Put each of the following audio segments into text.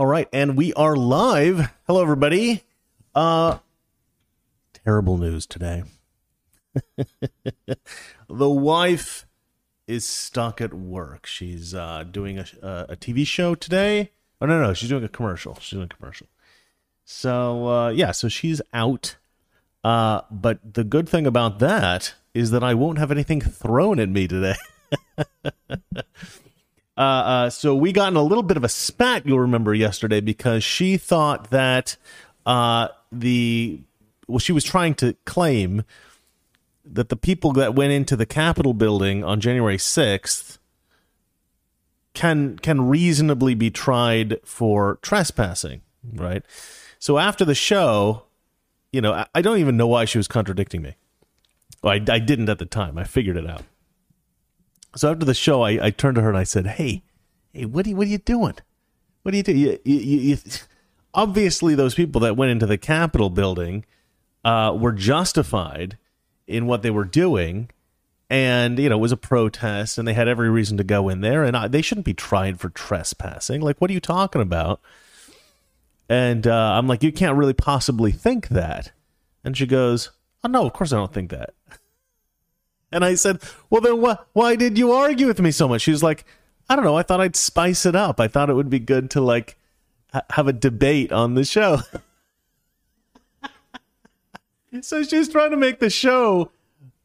All right, and we are live. Hello, everybody. Uh, terrible news today. the wife is stuck at work. She's uh, doing a, a TV show today. Oh no, no, she's doing a commercial. She's doing a commercial. So uh, yeah, so she's out. Uh, but the good thing about that is that I won't have anything thrown at me today. uh, uh, so we got in a little bit of a spat, you'll remember yesterday, because she thought that uh, the well, she was trying to claim that the people that went into the Capitol building on January sixth can can reasonably be tried for trespassing, right? So after the show, you know, I, I don't even know why she was contradicting me. Well, I, I didn't at the time. I figured it out. So after the show, I, I turned to her and I said, "Hey, hey, what are you, what are you doing? What are you doing? You, you, you, obviously, those people that went into the Capitol building uh, were justified in what they were doing." And you know it was a protest, and they had every reason to go in there, and I, they shouldn't be tried for trespassing. Like, what are you talking about? And uh, I'm like, you can't really possibly think that. And she goes, oh, no, of course I don't think that. And I said, well, then wh- why did you argue with me so much? She was like, I don't know. I thought I'd spice it up. I thought it would be good to like ha- have a debate on the show. so she's trying to make the show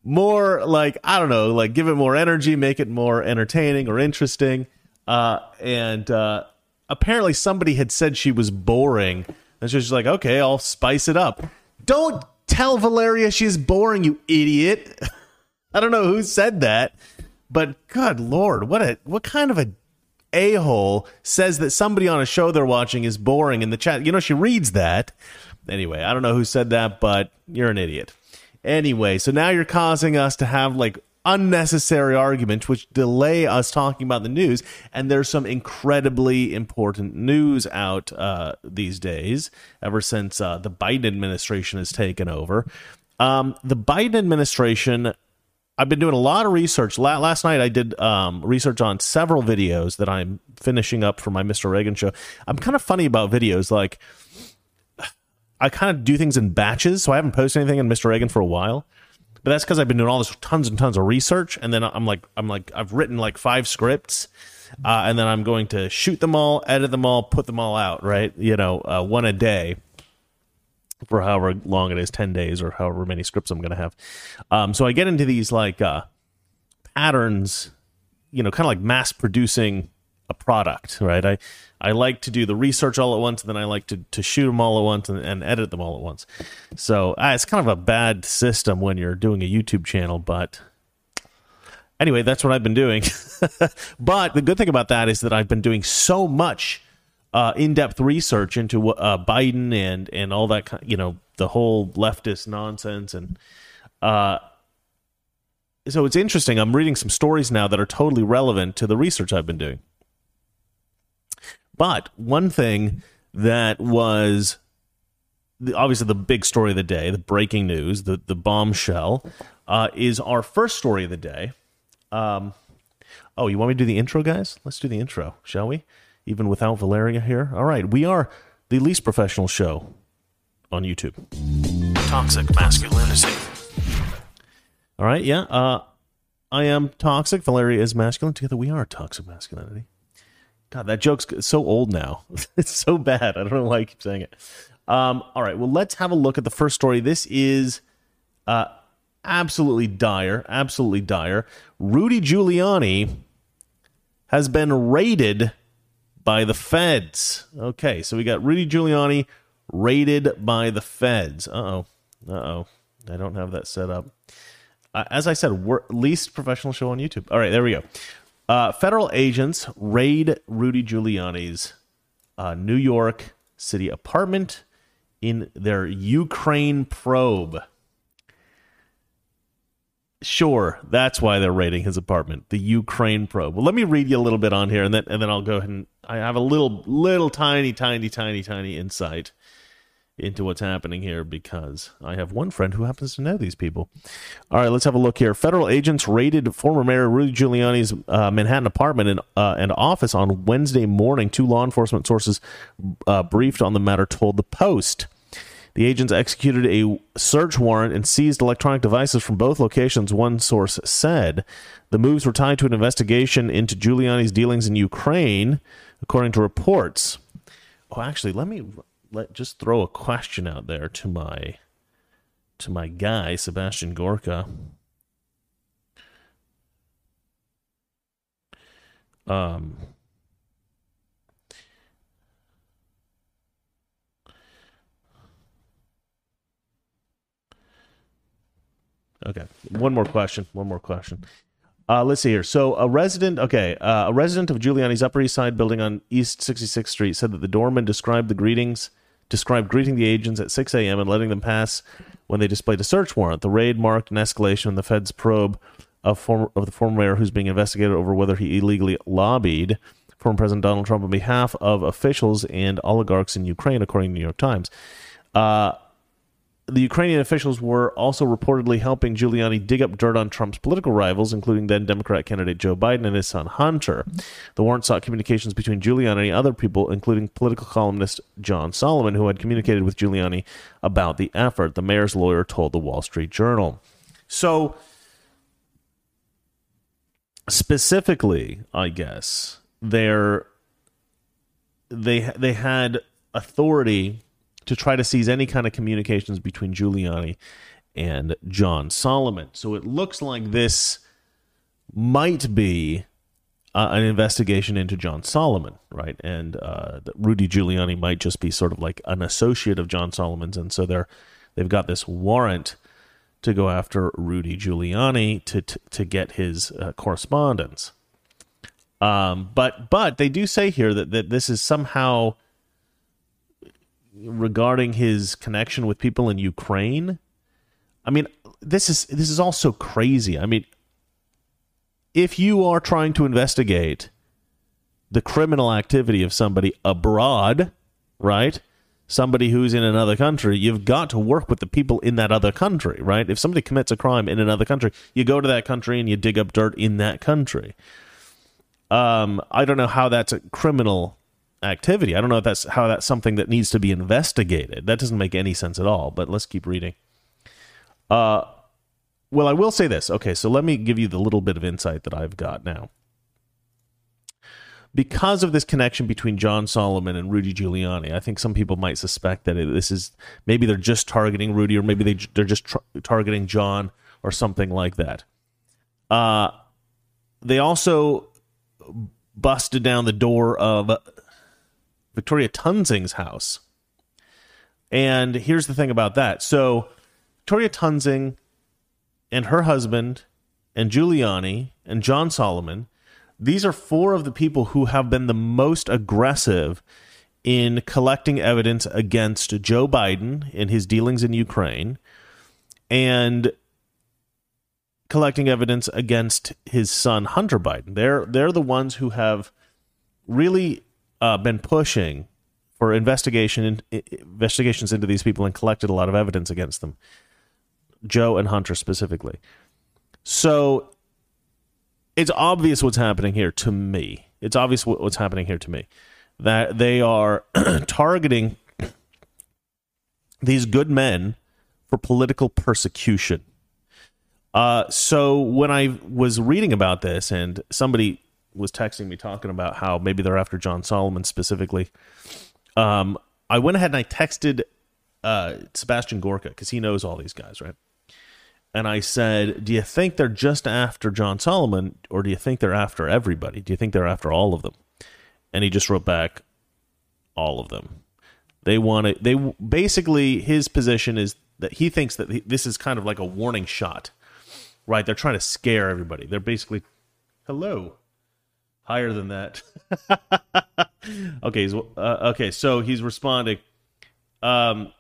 more like, I don't know, like give it more energy, make it more entertaining or interesting. Uh, and uh, apparently somebody had said she was boring. And she's like, okay, I'll spice it up. Don't tell Valeria she's boring, you idiot. I don't know who said that, but good lord, what a what kind of a a hole says that somebody on a show they're watching is boring in the chat. You know, she reads that. Anyway, I don't know who said that, but you're an idiot. Anyway, so now you're causing us to have like unnecessary arguments which delay us talking about the news and there's some incredibly important news out uh, these days ever since uh, the biden administration has taken over um, the biden administration i've been doing a lot of research. La- last night i did um, research on several videos that i'm finishing up for my mr reagan show. I'm kind of funny about videos like i kind of do things in batches so i haven't posted anything on mr reagan for a while. But that's because I've been doing all this tons and tons of research, and then I'm like, I'm like, I've written like five scripts, uh, and then I'm going to shoot them all, edit them all, put them all out, right? You know, uh, one a day for however long it is, ten days or however many scripts I'm going to have. Um, so I get into these like uh, patterns, you know, kind of like mass producing a product, right? I I like to do the research all at once, and then I like to, to shoot them all at once and, and edit them all at once. So uh, it's kind of a bad system when you're doing a YouTube channel, but anyway, that's what I've been doing. but the good thing about that is that I've been doing so much uh, in-depth research into uh, Biden and and all that, kind, you know, the whole leftist nonsense, and uh, so it's interesting. I'm reading some stories now that are totally relevant to the research I've been doing. But one thing that was the, obviously the big story of the day, the breaking news, the the bombshell, uh, is our first story of the day. Um, oh, you want me to do the intro, guys? Let's do the intro, shall we? Even without Valeria here. All right, we are the least professional show on YouTube. Toxic masculinity. All right, yeah. Uh, I am toxic. Valeria is masculine. Together we are toxic masculinity. God, that joke's so old now. it's so bad. I don't know why I keep saying it. Um, all right, well, let's have a look at the first story. This is uh, absolutely dire, absolutely dire. Rudy Giuliani has been raided by the feds. Okay, so we got Rudy Giuliani raided by the feds. Uh oh. Uh oh. I don't have that set up. Uh, as I said, least professional show on YouTube. All right, there we go. Uh, federal agents raid Rudy Giuliani's uh, New York City apartment in their Ukraine probe. Sure, that's why they're raiding his apartment, the Ukraine probe. Well, let me read you a little bit on here, and then and then I'll go ahead and I have a little, little, tiny, tiny, tiny, tiny insight into what's happening here because I have one friend who happens to know these people. All right, let's have a look here. Federal agents raided former Mayor Rudy Giuliani's uh, Manhattan apartment and, uh, and office on Wednesday morning. Two law enforcement sources uh, briefed on the matter told the Post. The agents executed a search warrant and seized electronic devices from both locations, one source said. The moves were tied to an investigation into Giuliani's dealings in Ukraine, according to reports. Oh, actually, let me let just throw a question out there to my to my guy Sebastian Gorka. Um Okay. One more question. One more question. Uh, let's see here. So, a resident, okay, uh, a resident of Giuliani's Upper East Side building on East 66th Street said that the doorman described the greetings, described greeting the agents at 6 a.m. and letting them pass when they displayed a search warrant. The raid marked an escalation in the Fed's probe of, former, of the former mayor who's being investigated over whether he illegally lobbied former President Donald Trump on behalf of officials and oligarchs in Ukraine, according to the New York Times. Uh, the Ukrainian officials were also reportedly helping Giuliani dig up dirt on Trump's political rivals, including then Democrat candidate Joe Biden and his son Hunter. The warrant sought communications between Giuliani and other people, including political columnist John Solomon, who had communicated with Giuliani about the effort, the mayor's lawyer told the Wall Street Journal. So, specifically, I guess, they they they had authority to try to seize any kind of communications between Giuliani and John Solomon. So it looks like this might be uh, an investigation into John Solomon, right? And uh, Rudy Giuliani might just be sort of like an associate of John Solomon's, and so they're they've got this warrant to go after Rudy Giuliani to to, to get his uh, correspondence. Um, but but they do say here that that this is somehow regarding his connection with people in Ukraine. I mean, this is this is also crazy. I mean, if you are trying to investigate the criminal activity of somebody abroad, right? Somebody who's in another country, you've got to work with the people in that other country, right? If somebody commits a crime in another country, you go to that country and you dig up dirt in that country. Um, I don't know how that's a criminal activity. I don't know if that's how that's something that needs to be investigated. That doesn't make any sense at all. But let's keep reading. Uh, well, I will say this. Okay, so let me give you the little bit of insight that I've got now. Because of this connection between John Solomon and Rudy Giuliani, I think some people might suspect that this is maybe they're just targeting Rudy, or maybe they they're just tra- targeting John, or something like that. Uh, they also busted down the door of Victoria Toensing's house. And here's the thing about that. So, Victoria Tunzing and her husband and Giuliani and John Solomon, these are four of the people who have been the most aggressive in collecting evidence against Joe Biden in his dealings in Ukraine and collecting evidence against his son Hunter Biden. They're they're the ones who have really uh, been pushing for investigation in, investigations into these people and collected a lot of evidence against them. Joe and Hunter specifically. So it's obvious what's happening here to me. It's obvious what's happening here to me that they are targeting these good men for political persecution. Uh, so when I was reading about this, and somebody was texting me talking about how maybe they're after John Solomon specifically. Um, I went ahead and I texted uh, Sebastian Gorka because he knows all these guys, right? And I said, "Do you think they're just after John Solomon, or do you think they're after everybody? Do you think they're after all of them?" And he just wrote back, "All of them." They want it. They basically his position is that he thinks that this is kind of like a warning shot, right? They're trying to scare everybody. They're basically, "Hello, higher than that. okay, uh, okay, so he's responding. Um,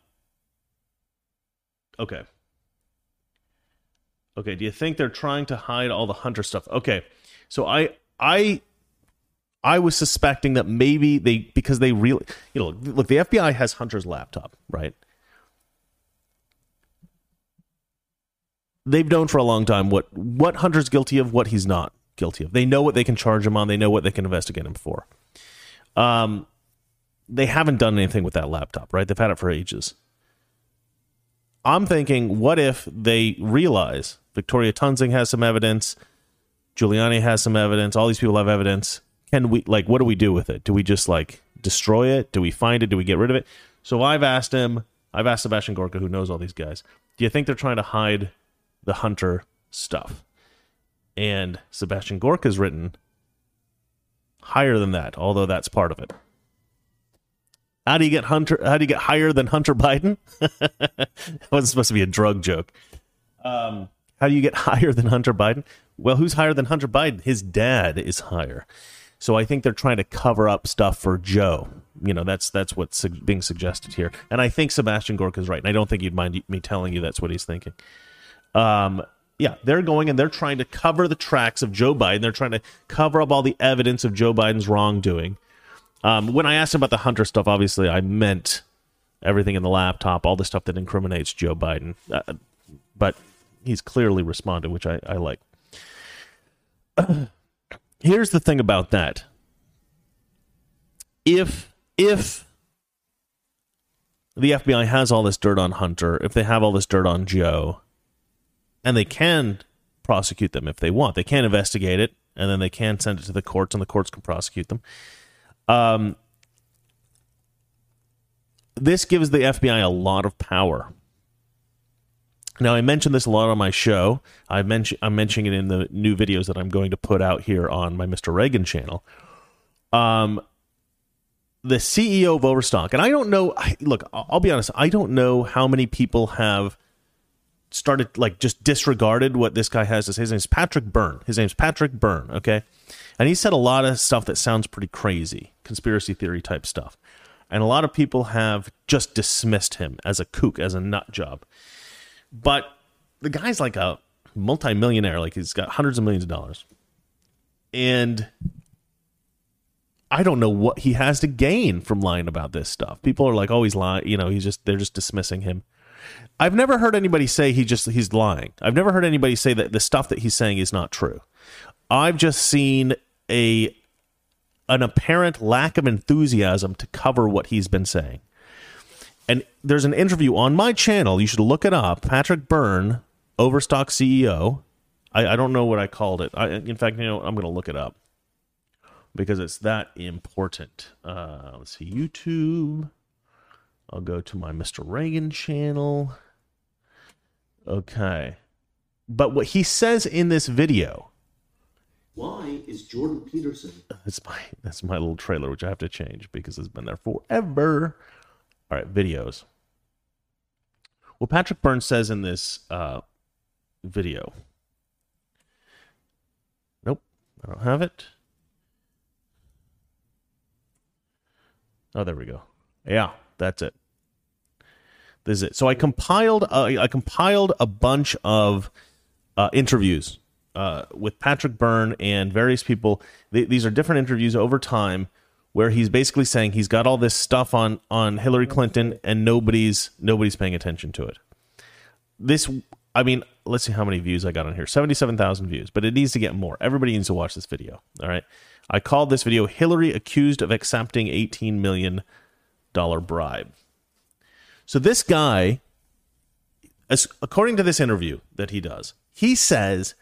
okay, okay. Do you think they're trying to hide all the hunter stuff? Okay, so I, I, I was suspecting that maybe they because they really, you know, look, the FBI has Hunter's laptop, right? They've known for a long time what what Hunter's guilty of, what he's not guilty of. They know what they can charge him on. They know what they can investigate him for. Um, they haven't done anything with that laptop, right? They've had it for ages. I'm thinking, what if they realize Victoria Toensing has some evidence, Giuliani has some evidence, all these people have evidence. Can we like what do we do with it? Do we just like destroy it? Do we find it? Do we get rid of it? So I've asked him, I've asked Sebastian Gorka, who knows all these guys, do you think they're trying to hide the Hunter stuff? And Sebastian Gorka's written higher than that, although that's part of it. How do you get Hunter? How do you get higher than Hunter Biden? that wasn't supposed to be a drug joke. Um, how do you get higher than Hunter Biden? Well, who's higher than Hunter Biden? His dad is higher. So I think they're trying to cover up stuff for Joe. You know, that's that's what's su- being suggested here. And I think Sebastian Gorka is right. And I don't think you'd mind me telling you that's what he's thinking. Um, yeah, they're going and they're trying to cover the tracks of Joe Biden. They're trying to cover up all the evidence of Joe Biden's wrongdoing. Um, when I asked about the Hunter stuff, obviously I meant everything in the laptop, all the stuff that incriminates Joe Biden. Uh, but he's clearly responded, which I, I like. Here's the thing about that. If if the FBI has all this dirt on Hunter, if they have all this dirt on Joe, and they can prosecute them if they want, they can investigate it, and then they can send it to the courts, and the courts can prosecute them. Um, this gives the FBI a lot of power. Now, I mentioned this a lot on my show. I mention, I'm mentioning it in the new videos that I'm going to put out here on my Mr. Reagan channel. Um, the CEO of Overstock, and I don't know. Look, I'll be honest. I don't know how many people have started like just disregarded what this guy has to say. His name's Patrick Byrne. His name's Patrick Byrne. Okay, and he said a lot of stuff that sounds pretty crazy, conspiracy theory type stuff. And a lot of people have just dismissed him as a kook, as a nut job. But the guy's like a multimillionaire, like he's got hundreds of millions of dollars. And I don't know what he has to gain from lying about this stuff. People are like, "Oh, he's lying." You know, he's just they're just dismissing him. I've never heard anybody say he just he's lying. I've never heard anybody say that the stuff that he's saying is not true. I've just seen a an apparent lack of enthusiasm to cover what he's been saying. And there's an interview on my channel. You should look it up. Patrick Byrne, Overstock CEO. I, I don't know what I called it. I, in fact, you know, I'm going to look it up because it's that important. Uh, let's see, YouTube. I'll go to my Mr. Reagan channel. Okay. But what he says in this video why is Jordan Peterson? That's my that's my little trailer, which I have to change because it's been there forever. All right, videos. Well, Patrick Burns says in this uh, video. Nope, I don't have it. Oh, there we go. Yeah, that's it. This is it. So I compiled uh, I compiled a bunch of uh, interviews uh, with Patrick Byrne and various people. Th- these are different interviews over time where he's basically saying he's got all this stuff on on Hillary Clinton and nobody's nobody's paying attention to it. This, I mean, let's see how many views I got on here. Seventy-seven thousand views, but it needs to get more. Everybody needs to watch this video. All right, I called this video "Hillary accused of accepting eighteen million dollar bribe." So this guy, as, according to this interview that he does, he says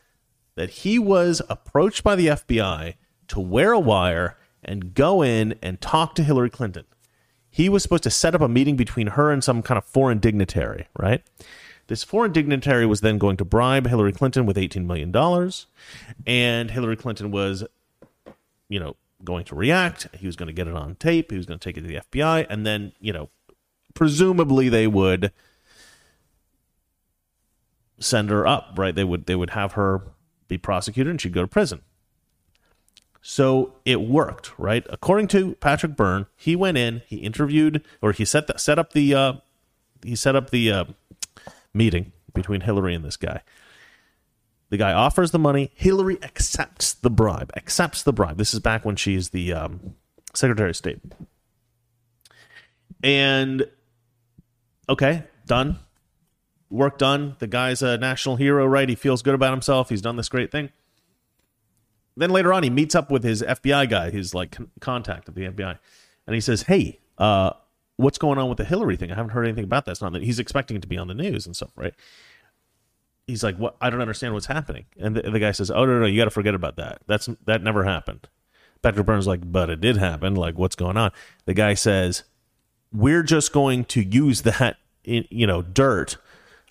that he was approached by the FBI to wear a wire and go in and talk to Hillary Clinton. He was supposed to set up a meeting between her and some kind of foreign dignitary, right? This foreign dignitary was then going to bribe Hillary Clinton with $18 million. And Hillary Clinton was, you know, going to react. He was going to get it on tape. He was going to take it to the FBI. And then, you know, presumably they would send her up, right? They would they would have her be prosecuted and she'd go to prison. So it worked, right? According to Patrick Byrne, he went in, he interviewed, or he set the, set up the uh, he set up the uh, meeting between Hillary and this guy. The guy offers the money. Hillary accepts the bribe. Accepts the bribe. This is back when she's the um, Secretary of State. And okay, done. work done. The guy's a national hero, right? He feels good about himself. He's done this great thing. Then later on, he meets up with his FBI guy, his like con- contact at the FBI, and he says, "Hey, uh, what's going on with the Hillary thing? I haven't heard anything about that. It's not that he's expecting it to be on the news and stuff, right?" He's like, "What? I don't understand what's happening." And the, the guy says, "Oh no, no, you got to forget about that. That's that never happened." Patrick Byrne's like, "But it did happen. Like, what's going on?" The guy says, "We're just going to use that, you know, dirt."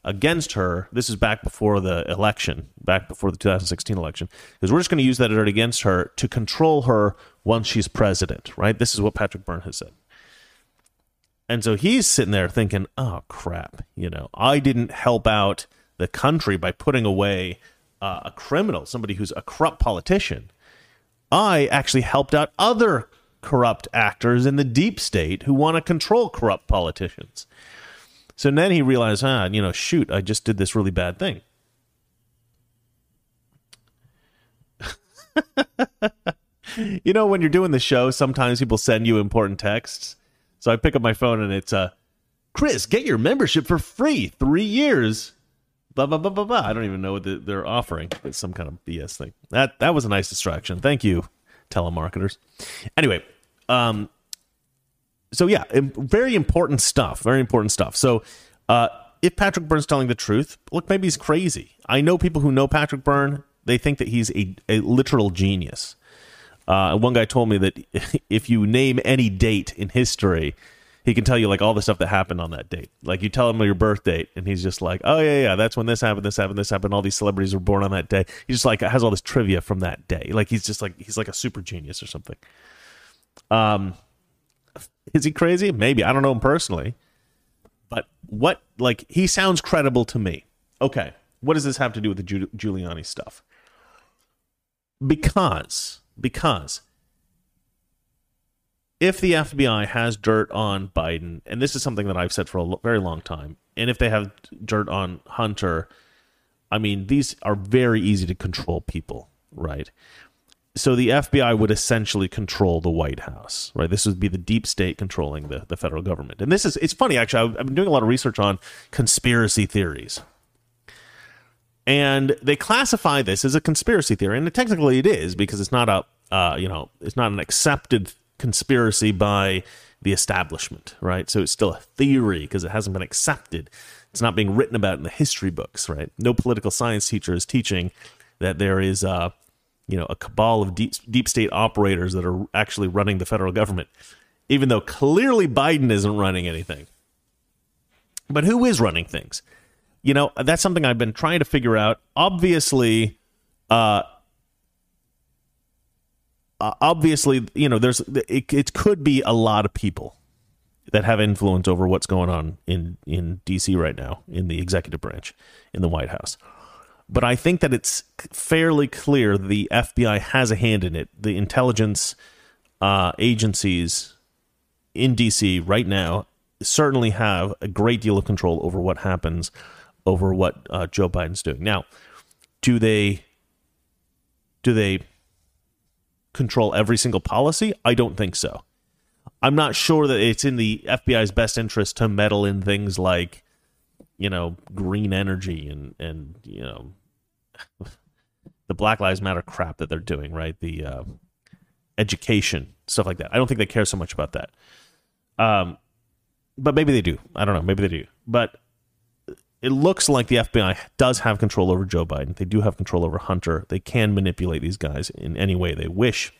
against her. This is back before the election, back before the 2016 election, because we're just going to use that dirt against her to control her once she's president, right? This is what Patrick Byrne has said. And so he's sitting there thinking, oh, crap, you know, I didn't help out the country by putting away uh, a criminal, somebody who's a corrupt politician. I actually helped out other corrupt actors in the deep state who want to control corrupt politicians. So then he realized, ah, you know, shoot, I just did this really bad thing. you know, when you're doing the show, sometimes people send you important texts. So I pick up my phone and it's uh Chris, get your membership for free, three years. Blah blah blah blah blah. I don't even know what the, they're offering. It's some kind of BS thing. That that was a nice distraction. Thank you, telemarketers. Anyway, um, so yeah, very important stuff. Very important stuff. So uh, if Patrick Byrne's telling the truth, look, maybe he's crazy. I know people who know Patrick Byrne. They think that he's a, a literal genius. Uh, one guy told me that if you name any date in history, he can tell you like all the stuff that happened on that date. Like you tell him your birth date, and he's just like, "Oh yeah, yeah, that's when this happened, this happened, this happened. All these celebrities were born on that day." He just like has all this trivia from that day. Like he's just like he's like a super genius or something. Um, is he crazy? Maybe. I don't know him personally. But what, like, he sounds credible to me. Okay. What does this have to do with the Giuliani stuff? Because, because if the FBI has dirt on Biden, and this is something that I've said for a very long time, and if they have dirt on Hunter, I mean, these are very easy to control people, right? so the FBI would essentially control the White House, right? This would be the deep state controlling the, the federal government. And this is, it's funny, actually, I've, been doing a lot of research on conspiracy theories. And they classify this as a conspiracy theory. And technically it is because it's not a, uh, you know, it's not an accepted conspiracy by the establishment, right? So it's still a theory because it hasn't been accepted. It's not being written about in the history books, right? No political science teacher is teaching that there is, uh, you know a cabal of deep deep state operators that are actually running the federal government even though clearly Biden isn't running anything but who is running things you know that's something I've been trying to figure out obviously uh obviously you know there's it, it could be a lot of people that have influence over what's going on in in DC right now in the executive branch in the White House but I think that it's fairly clear the FBI has a hand in it. The intelligence uh, agencies in DC right now certainly have a great deal of control over what happens, over what uh, Joe Biden's doing. Now, do they do they control every single policy? I don't think so. I'm not sure that it's in the FBI's best interest to meddle in things like, you know, green energy and and you know the Black Lives Matter crap that they're doing, right? The uh, education stuff like that. I don't think they care so much about that. Um, but maybe they do. I don't know. Maybe they do. But it looks like the FBI does have control over Joe Biden. They do have control over Hunter. They can manipulate these guys in any way they wish.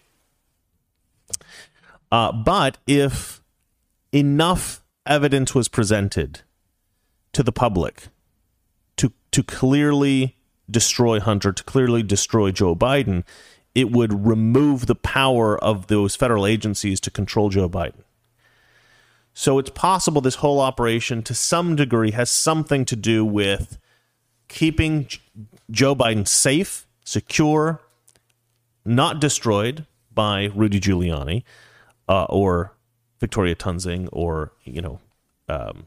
Uh, but if enough evidence was presented to the public to to clearly destroy Hunter, to clearly destroy Joe Biden, it would remove the power of those federal agencies to control Joe Biden. So it's possible this whole operation, to some degree, has something to do with keeping Joe Biden safe, secure, not destroyed by Rudy Giuliani uh, or Victoria Toensing or you know, um,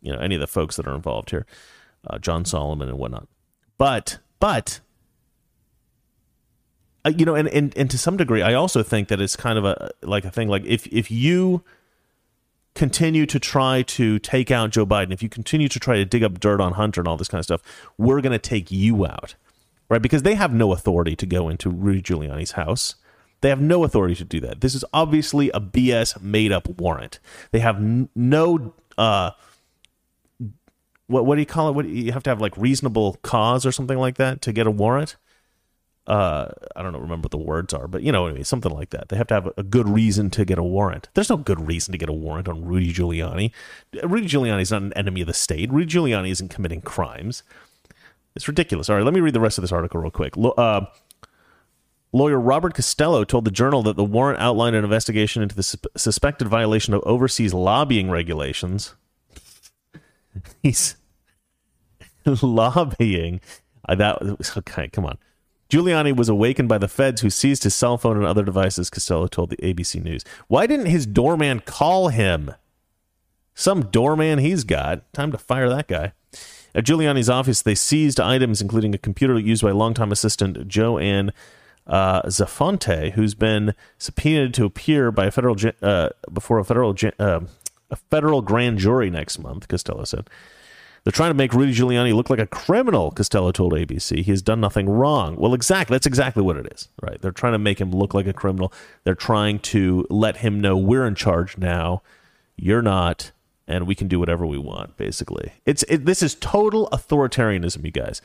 you know any of the folks that are involved here, uh, John Solomon and whatnot. But but uh, you know, and, and and to some degree, I also think that it's kind of a like a thing. Like if if you continue to try to take out Joe Biden, if you continue to try to dig up dirt on Hunter and all this kind of stuff, we're going to take you out, right? Because they have no authority to go into Rudy Giuliani's house. They have no authority to do that. This is obviously a BS made up warrant. They have n- no uh, what what do you call it? What you have to have like reasonable cause or something like that to get a warrant. Uh, I don't know, remember what the words are, but you know I mean, something like that. They have to have a good reason to get a warrant. There's no good reason to get a warrant on Rudy Giuliani. Rudy Giuliani is not an enemy of the state. Rudy Giuliani isn't committing crimes. It's ridiculous. All right, let me read the rest of this article real quick. Uh, lawyer Robert Costello told the Journal that the warrant outlined an investigation into the su- suspected violation of overseas lobbying regulations. He's lobbying. Uh, that okay? Come on. Giuliani was awakened by the feds who seized his cell phone and other devices, Costello told the ABC News. Why didn't his doorman call him? Some doorman he's got. Time to fire that guy. At Giuliani's office, they seized items including a computer used by longtime assistant Joanne uh, Zafonte, who's been subpoenaed to appear by a federal uh, before a federal uh, a federal grand jury next month. Costello said. They're trying to make Rudy Giuliani look like a criminal, Costello told ABC. He has done nothing wrong. Well, exactly. That's exactly what it is, right? They're trying to make him look like a criminal. They're trying to let him know we're in charge now. You're not, and we can do whatever we want, basically. It's it, This is total authoritarianism, you guys.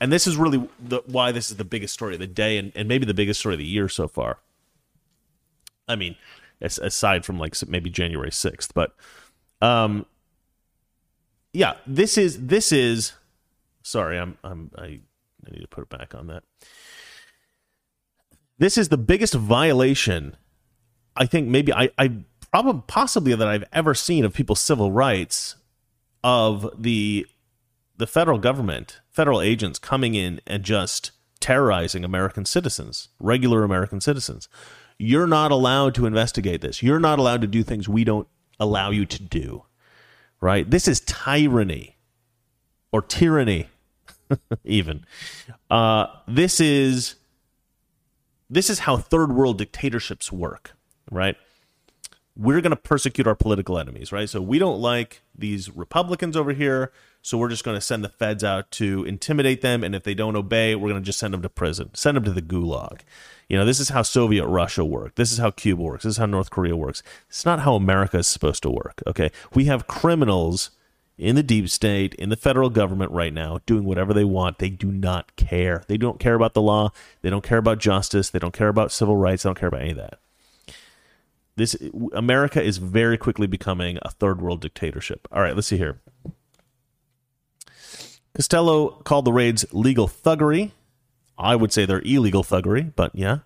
And this is really the, why this is the biggest story of the day and, and maybe the biggest story of the year so far. I mean, aside from like maybe January 6th, but um, yeah, this is this is. Sorry, I'm I'm I, I need to put it back on that. This is the biggest violation, I think. Maybe I I probably possibly that I've ever seen of people's civil rights of the the federal government, federal agents coming in and just terrorizing American citizens, regular American citizens. You're not allowed to investigate this. You're not allowed to do things we don't allow you to do right? This is tyranny or tyranny, even. Uh, this is this is how third world dictatorships work, right? We're going to persecute our political enemies, right? So we don't like these Republicans over here, so we're just going to send the feds out to intimidate them, and if they don't obey, we're going to just send them to prison, send them to the gulag. You know, this is how Soviet Russia worked. This is how Cuba works. This is how North Korea works. It's not how America is supposed to work. Okay. We have criminals in the deep state, in the federal government right now, doing whatever they want. They do not care. They don't care about the law. They don't care about justice. They don't care about civil rights. They don't care about any of that. This America is very quickly becoming a third world dictatorship. All right, let's see here. Costello called the raids legal thuggery I would say they're illegal thuggery, but yeah.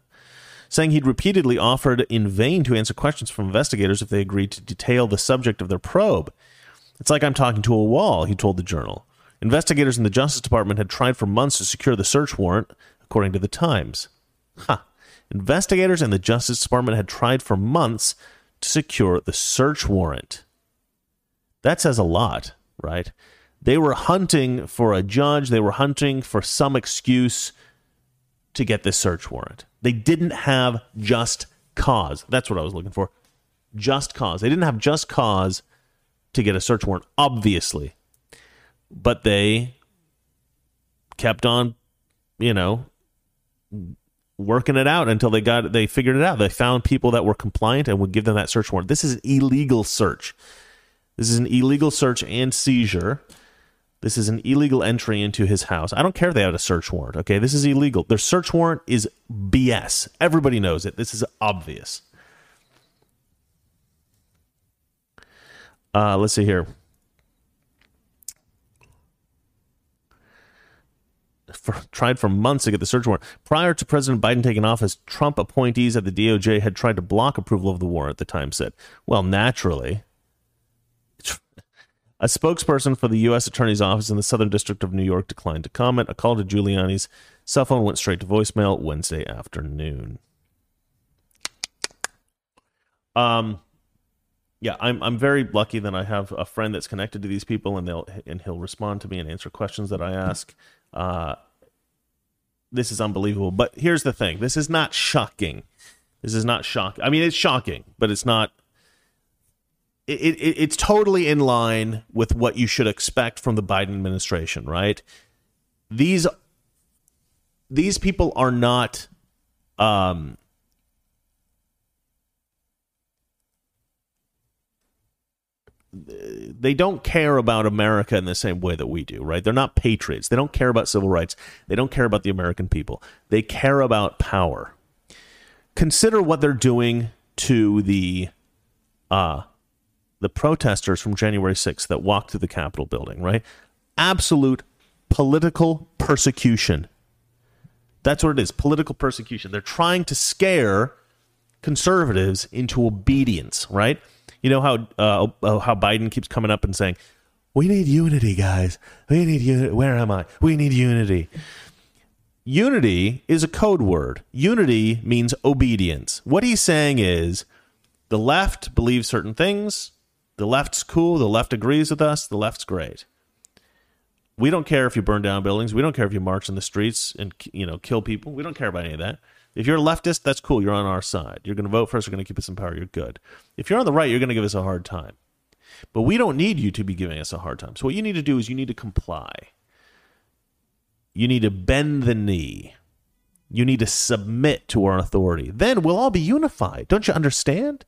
Saying he'd repeatedly offered in vain to answer questions from investigators if they agreed to detail the subject of their probe. It's like I'm talking to a wall, he told the journal. Investigators in the Justice Department had tried for months to secure the search warrant, according to the Times. Huh. Investigators in the Justice Department had tried for months to secure the search warrant. That says a lot, right? They were hunting for a judge, they were hunting for some excuse to get this search warrant. They didn't have just cause. That's what I was looking for. Just cause. They didn't have just cause to get a search warrant, obviously. But they kept on, you know, working it out until they got they figured it out. They found people that were compliant and would give them that search warrant. This is an illegal search. This is an illegal search and seizure this is an illegal entry into his house. I don't care if they had a search warrant. Okay, this is illegal. Their search warrant is BS. Everybody knows it. This is obvious. Uh, let's see here. For, tried for months to get the search warrant. Prior to President Biden taking office, Trump appointees at the DOJ had tried to block approval of the warrant, the Times said. Well, naturally, a spokesperson for the U.S. Attorney's Office in the Southern District of New York declined to comment. A call to Giuliani's cell phone went straight to voicemail Wednesday afternoon. Um, yeah, I'm I'm very lucky that I have a friend that's connected to these people, and they'll and he'll respond to me and answer questions that I ask. Uh, this is unbelievable. But here's the thing: this is not shocking. This is not shocking. I mean, it's shocking, but it's not it, it, it's totally in line with what you should expect from the Biden administration, right? These these people are not um, they don't care about America in the same way that we do, right? They're not patriots. They don't care about civil rights. They don't care about the American people. They care about power. Consider what they're doing to the uh the protesters from January 6th that walked through the Capitol building, right? Absolute political persecution. That's what it is, political persecution. They're trying to scare conservatives into obedience, right? You know how uh, uh, how Biden keeps coming up and saying, "We need unity, guys. We need unity. Where am I? We need unity." Unity is a code word. Unity means obedience. What he's saying is the left believes certain things. The left's cool. The left agrees with us. The left's great. We don't care if you burn down buildings. We don't care if you march in the streets and you know kill people. We don't care about any of that. If you're a leftist, that's cool. You're on our side. You're going to vote for us. You're going to keep us in power. You're good. If you're on the right, you're going to give us a hard time. But we don't need you to be giving us a hard time. So what you need to do is you need to comply. You need to bend the knee. You need to submit to our authority. Then we'll all be unified. Don't you understand?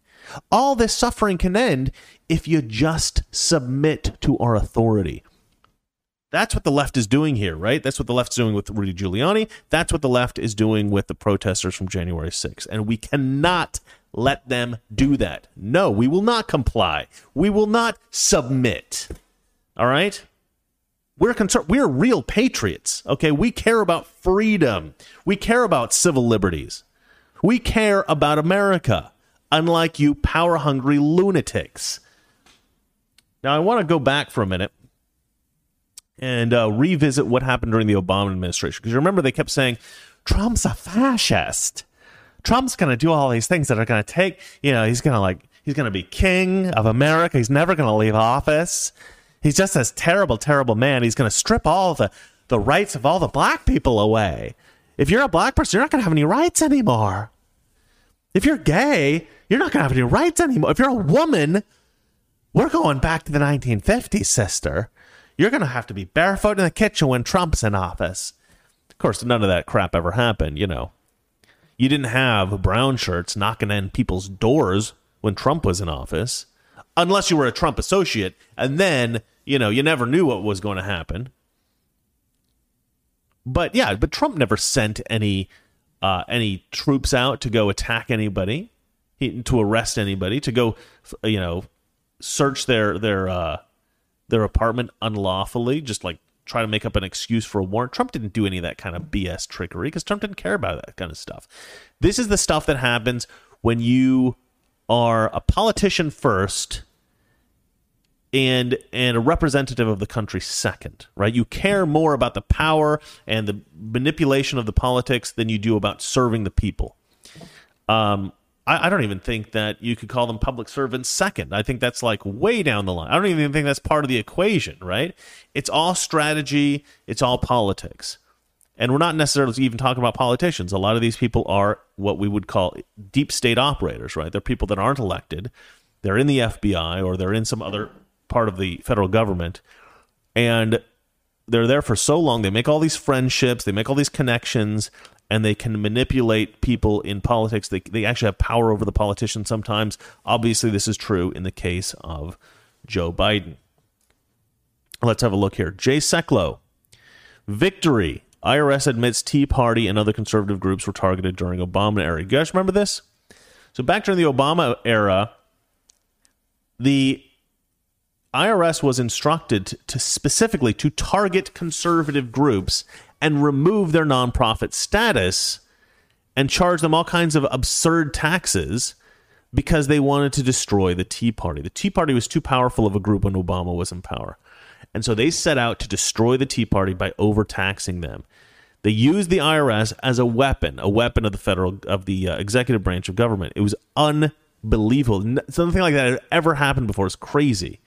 All this suffering can end if you just submit to our authority. That's what the left is doing here, right? That's what the left's doing with Rudy Giuliani. That's what the left is doing with the protesters from January 6th. And we cannot let them do that. No, we will not comply. We will not submit. All right? We're concerned. We're real patriots. Okay. We care about freedom. We care about civil liberties. We care about America, unlike you power hungry lunatics. Now, I want to go back for a minute and uh, revisit what happened during the Obama administration. Because remember, they kept saying, Trump's a fascist. Trump's going to do all these things that are going to take, you know, he's going to like, he's going to be king of America. He's never going to leave office. He's just this terrible, terrible man. He's going to strip all the, the rights of all the black people away. If you're a black person, you're not going to have any rights anymore. If you're gay, you're not going to have any rights anymore. If you're a woman, we're going back to the 1950s, sister. You're going to have to be barefoot in the kitchen when Trump's in office. Of course, none of that crap ever happened, you know. You didn't have brown shirts knocking in people's doors when Trump was in office, unless you were a Trump associate, and then, you know, you never knew what was going to happen. But yeah, but Trump never sent any uh, any troops out to go attack anybody, he, to arrest anybody, to go, you know, search their their uh, their apartment unlawfully, just like try to make up an excuse for a warrant. Trump didn't do any of that kind of BS trickery because Trump didn't care about that kind of stuff. This is the stuff that happens when you are a politician first and and a representative of the country second, right? You care more about the power and the manipulation of the politics than you do about serving the people. Um, I, I, don't even think that you could call them public servants second. I think that's like way down the line. I don't even think that's part of the equation, right? It's all strategy, it's all politics. And we're not necessarily even talking about politicians. A lot of these people are what we would call deep state operators, right? They're people that aren't elected. They're in the FBI or they're in some other part of the federal government. And they're there for so long. They make all these friendships, they make all these connections, and they can manipulate people in politics. They, they actually have power over the politicians sometimes. Obviously, this is true in the case of Joe Biden. Let's have a look here. Jay Sekulow. Victory. IRS admits Tea Party and other conservative groups were targeted during Obama era. You guys remember this? So back during the Obama era, the IRS was instructed to specifically to target conservative groups and remove their nonprofit status and charge them all kinds of absurd taxes because they wanted to destroy the Tea Party. The Tea Party was too powerful of a group when Obama was in power. And so they set out to destroy the Tea Party by overtaxing them. They used the IRS as a weapon, a weapon of the federal of the uh, executive branch of government. It was unbelievable. Something like that had ever happened before. It's crazy.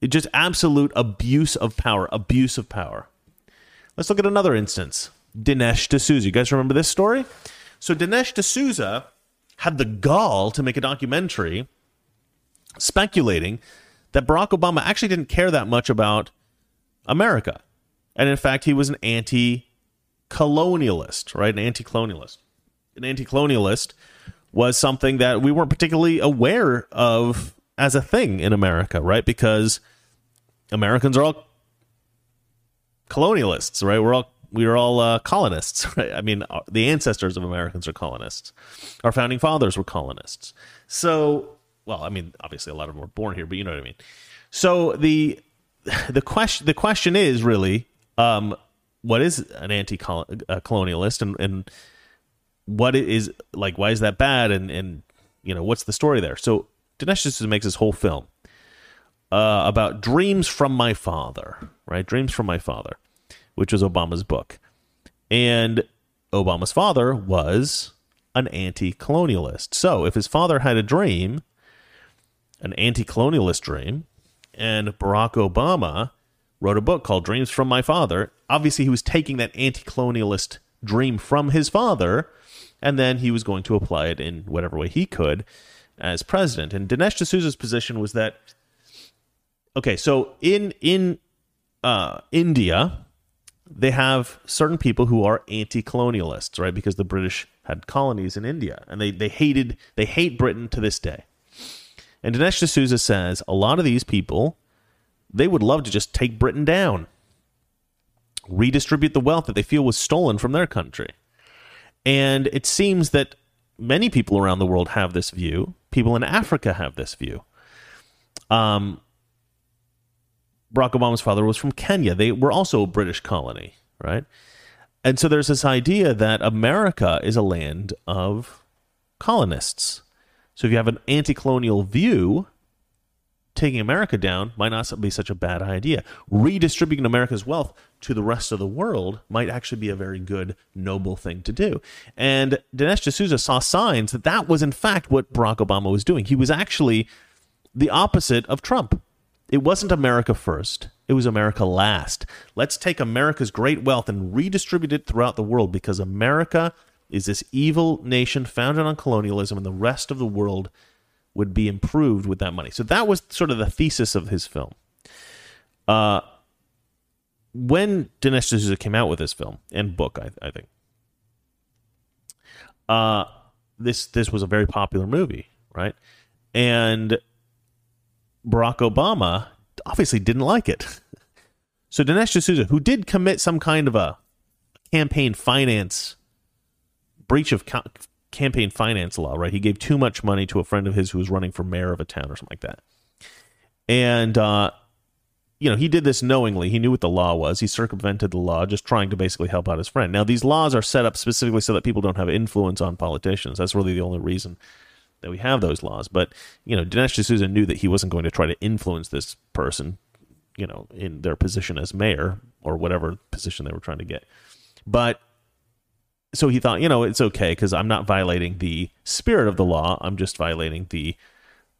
It just absolute abuse of power, abuse of power. Let's look at another instance. Dinesh D'Souza. You guys remember this story? So Dinesh D'Souza had the gall to make a documentary speculating that Barack Obama actually didn't care that much about America. And in fact, he was an anti colonialist, right? An anti colonialist. An anti colonialist was something that we weren't particularly aware of as a thing in America, right? Because Americans are all colonialists, right? We're all we are all uh, colonists, right? I mean, uh, the ancestors of Americans are colonists. Our founding fathers were colonists. So, well, I mean, obviously a lot of them were born here, but you know what I mean. So the the question the question is really, um, what is an anti-colonialist, and and what is like? Why is that bad? And and you know, what's the story there? So Dinesh D'Souza makes this whole film uh, about dreams from my father, right? Dreams from my father which was Obama's book. And Obama's father was an anti colonialist. So if his father had a dream, an anti colonialist dream, and Barack Obama wrote a book called Dreams from My Father, obviously he was taking that anti colonialist dream from his father, and then he was going to apply it in whatever way he could as president. And Dinesh D'Souza's position was that okay, so in in uh, India, they have certain people who are anti-colonialists, right? Because the British had colonies in India, and they they hated they hate Britain to this day. And Dinesh D'Souza says a lot of these people they would love to just take Britain down, redistribute the wealth that they feel was stolen from their country. And it seems that many people around the world have this view. People in Africa have this view. Um, Barack Obama's father was from Kenya. They were also a British colony, right? And so there's this idea that America is a land of colonists. So if you have an anti colonial view, taking America down might not be such a bad idea. Redistributing America's wealth to the rest of the world might actually be a very good, noble thing to do. And Dinesh D'Souza saw signs that that was, in fact, what Barack Obama was doing. He was actually the opposite of Trump. It wasn't America first, it was America last. Let's take America's great wealth and redistribute it throughout the world because America is this evil nation founded on colonialism, and the rest of the world would be improved with that money. So that was sort of the thesis of his film. Uh, when Dinesh D'Souza came out with this film and book, I, I think, uh, this this was a very popular movie, right? And Barack Obama obviously didn't like it. So Dinesh D'Souza, who did commit some kind of a campaign finance breach of ca- campaign finance law, right? He gave too much money to a friend of his who was running for mayor of a town or something like that. And uh, you know, he did this knowingly. He knew what the law was. He circumvented the law, just trying to basically help out his friend. Now, these laws are set up specifically so that people don't have influence on politicians. That's really the only reason that we have those laws. But you know, Dinesh D'Souza knew that he wasn't going to try to influence this person, you know, in their position as mayor or whatever position they were trying to get. But so he thought, you know, it's okay because I'm not violating the spirit of the law. I'm just violating the,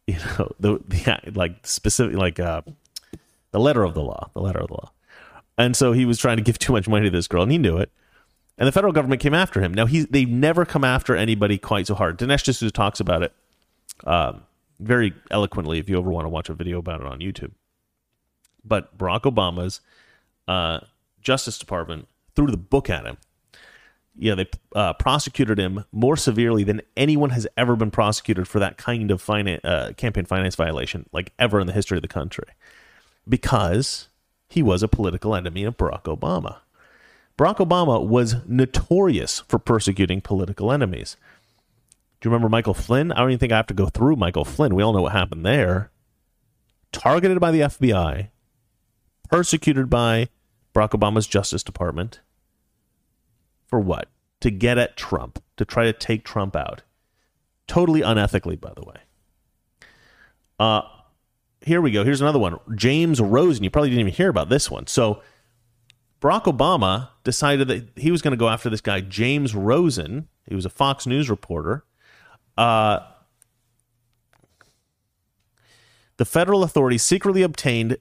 you know, the, the like specific like uh, the letter of the law, the letter of the law. And so he was trying to give too much money to this girl, and he knew it and the federal government came after him. Now he they've never come after anybody quite so hard. Dinesh D'Souza talks about it um, very eloquently. If you ever want to watch a video about it on YouTube, but Barack Obama's uh, Justice Department threw the book at him. Yeah, they uh, prosecuted him more severely than anyone has ever been prosecuted for that kind of uh, campaign finance violation, like ever in the history of the country, because he was a political enemy of Barack Obama. Barack Obama was notorious for persecuting political enemies. Do you remember Michael Flynn? I don't even think I have to go through Michael Flynn. We all know what happened there. Targeted by the FBI, persecuted by Barack Obama's Justice Department. For what? To get at Trump, to try to take Trump out. Totally unethically, by the way. Uh, here we go. Here's another one. James Rosen. You probably didn't even hear about this one. So Barack Obama decided that he was going to go after this guy, James Rosen. He was a Fox News reporter. Uh, the federal authorities secretly obtained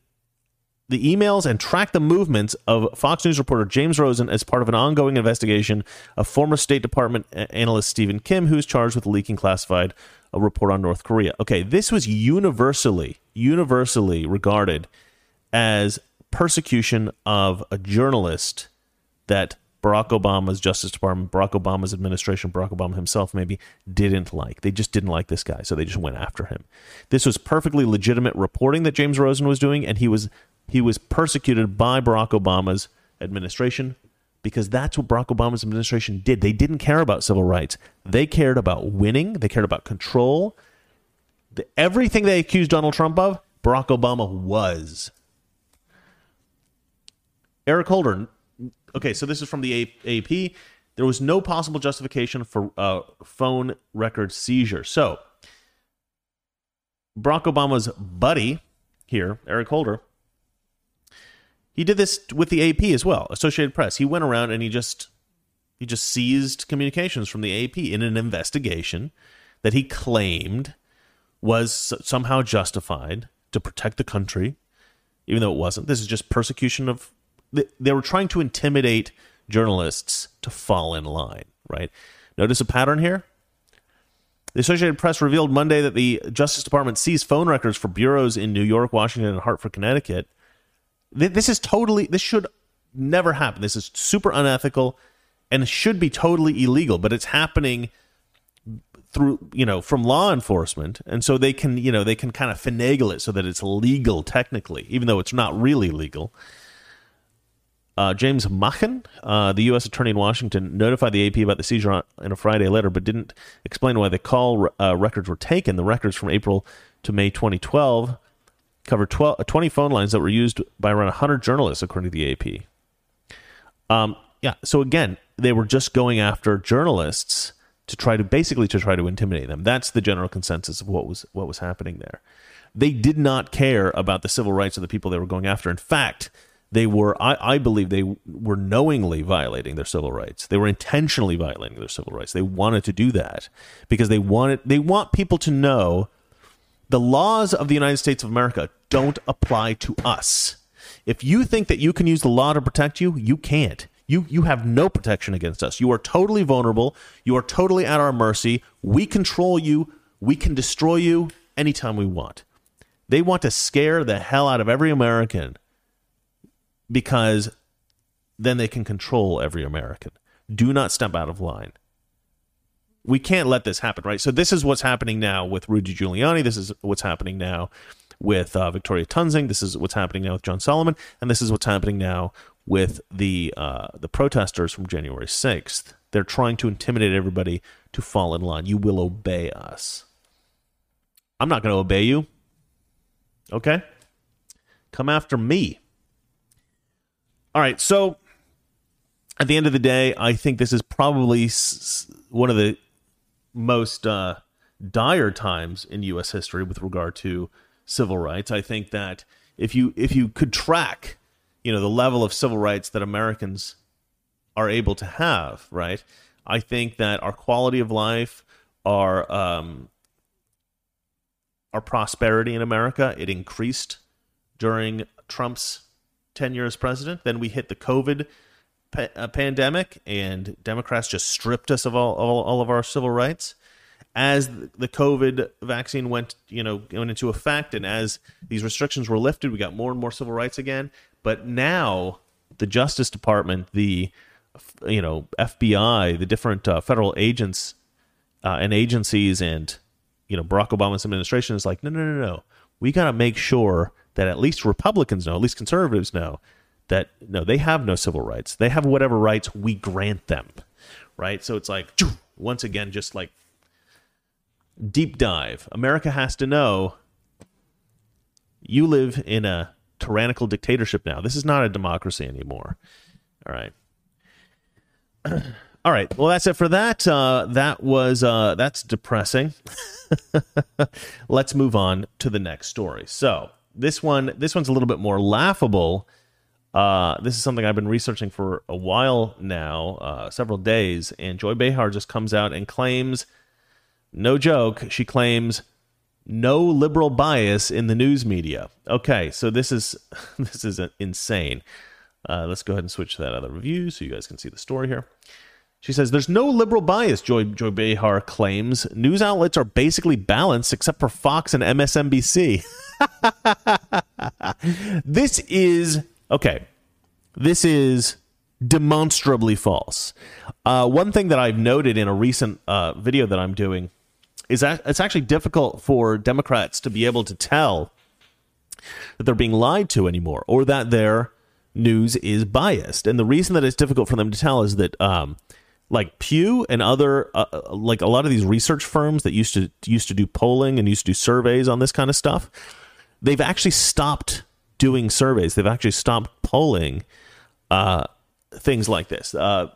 the emails and tracked the movements of Fox News reporter James Rosen as part of an ongoing investigation of former State Department analyst Stephen Kim, who is charged with leaking classified a report on North Korea. Okay, this was universally, universally regarded as persecution of a journalist that Barack Obama's Justice Department, Barack Obama's administration, Barack Obama himself maybe didn't like. They just didn't like this guy, so they just went after him. This was perfectly legitimate reporting that James Rosen was doing, and he was he was persecuted by Barack Obama's administration because that's what Barack Obama's administration did. They didn't care about civil rights. They cared about winning. They cared about control. The, everything they accused Donald Trump of, Barack Obama was. Eric Holder. Okay, so this is from the AP. There was no possible justification for uh, phone record seizure. So, Barack Obama's buddy here, Eric Holder, he did this with the AP as well, Associated Press. He went around and he just he just seized communications from the AP in an investigation that he claimed was somehow justified to protect the country, even though it wasn't. This is just persecution of. They were trying to intimidate journalists to fall in line, right? Notice a pattern here? The Associated Press revealed Monday that the Justice Department seized phone records for bureaus in New York, Washington, and Hartford, Connecticut this is totally, this should never happen. This is super unethical and should be totally illegal, but it's happening through you know from law enforcement and so they can you know they can kind of finagle it so that it's legal technically even though it's not really legal uh, James Machen, uh, the U.S. attorney in Washington, notified the AP about the seizure in a Friday letter, but didn't explain why the call uh, records were taken. The records from April to May 2012 covered 12, 20 phone lines that were used by around 100 journalists, according to the AP. Um, yeah, so again, they were just going after journalists to try to basically to try to intimidate them. That's the general consensus of what was what was happening there. They did not care about the civil rights of the people they were going after. In fact, they were I, I believe they were knowingly violating their civil rights. They were intentionally violating their civil rights. They wanted to do that because they wanted they want people to know the laws of the United States of America don't apply to us. If you think that you can use the law to protect you, you can't. You you have no protection against us. You are totally vulnerable. You are totally at our mercy. We control you. We can destroy you anytime we want. They want to scare the hell out of every American because then they can control every American. Do not step out of line we can't let this happen, right? So this is what's happening now with Rudy Giuliani. This is what's happening now with uh, Victoria Toensing. This is what's happening now with John Solomon, and this is what's happening now with the uh, the protesters from January sixth. They're trying to intimidate everybody to fall in line. You will obey us. I'm not going to obey you. Okay, come after me. All right, so at the end of the day, I think this is probably one of the most uh, dire times in U.S. history with regard to civil rights. I think that if you if you could track, you know, the level of civil rights that Americans are able to have, right? I think that our quality of life, our um, our prosperity in America, it increased during Trump's tenure as president. Then we hit the COVID pa- uh, pandemic, and Democrats just stripped us of all, all, all of our civil rights. As the COVID vaccine went, you know, went into effect, and as these restrictions were lifted, we got more and more civil rights again. But now, the Justice Department, the you know FBI, the different uh, federal agents uh, and agencies, and you know Barack Obama's administration is like, no, no, no, no. We got to make sure that at least Republicans know, at least conservatives know, that no, they have no civil rights. They have whatever rights we grant them, right? So it's like once again, just like deep dive. America has to know you live in a tyrannical dictatorship now. This is not a democracy anymore. All right. All right. Well, that's it for that. Uh, that was uh, that's depressing. Let's move on to the next story. So this one, this one's a little bit more laughable uh, this is something I've been researching for a while now, uh, several days, and Joy Behar just comes out and claims, no joke, she claims no liberal bias in the news media. Okay, so this is this is insane. Uh, let's go ahead and switch to that other review so you guys can see the story here. She says there's no liberal bias. Joy Joy Behar claims news outlets are basically balanced except for Fox and MSNBC. this is okay. This is demonstrably false. Uh, one thing that I've noted in a recent uh, video that I'm doing is that it's actually difficult for Democrats to be able to tell that they're being lied to anymore or that their news is biased. And the reason that it's difficult for them to tell is that, um, like Pew and other, uh, uh, like a lot of these research firms that used to used to do polling and used to do surveys on this kind of stuff, they've actually stopped doing surveys. They've actually stopped polling uh, things like this. Uh,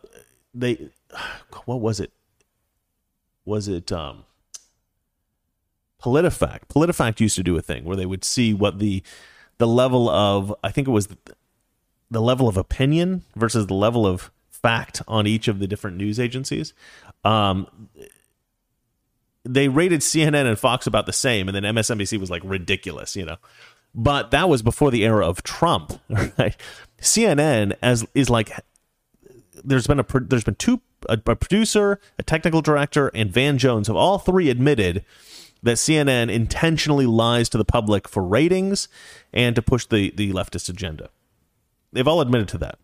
they, what was it? Was it? Um, PolitiFact. PolitiFact used to do a thing where they would see what the the level of I think it was the, the level of opinion versus the level of fact on each of the different news agencies. Um, they rated CNN and Fox about the same, and then MSNBC was like ridiculous, you know. But that was before the era of Trump, right? CNN as is like there's been a there's been two a, a producer, a technical director, and Van Jones have all three admitted that CNN intentionally lies to the public for ratings and to push the, the leftist agenda. They've all admitted to that.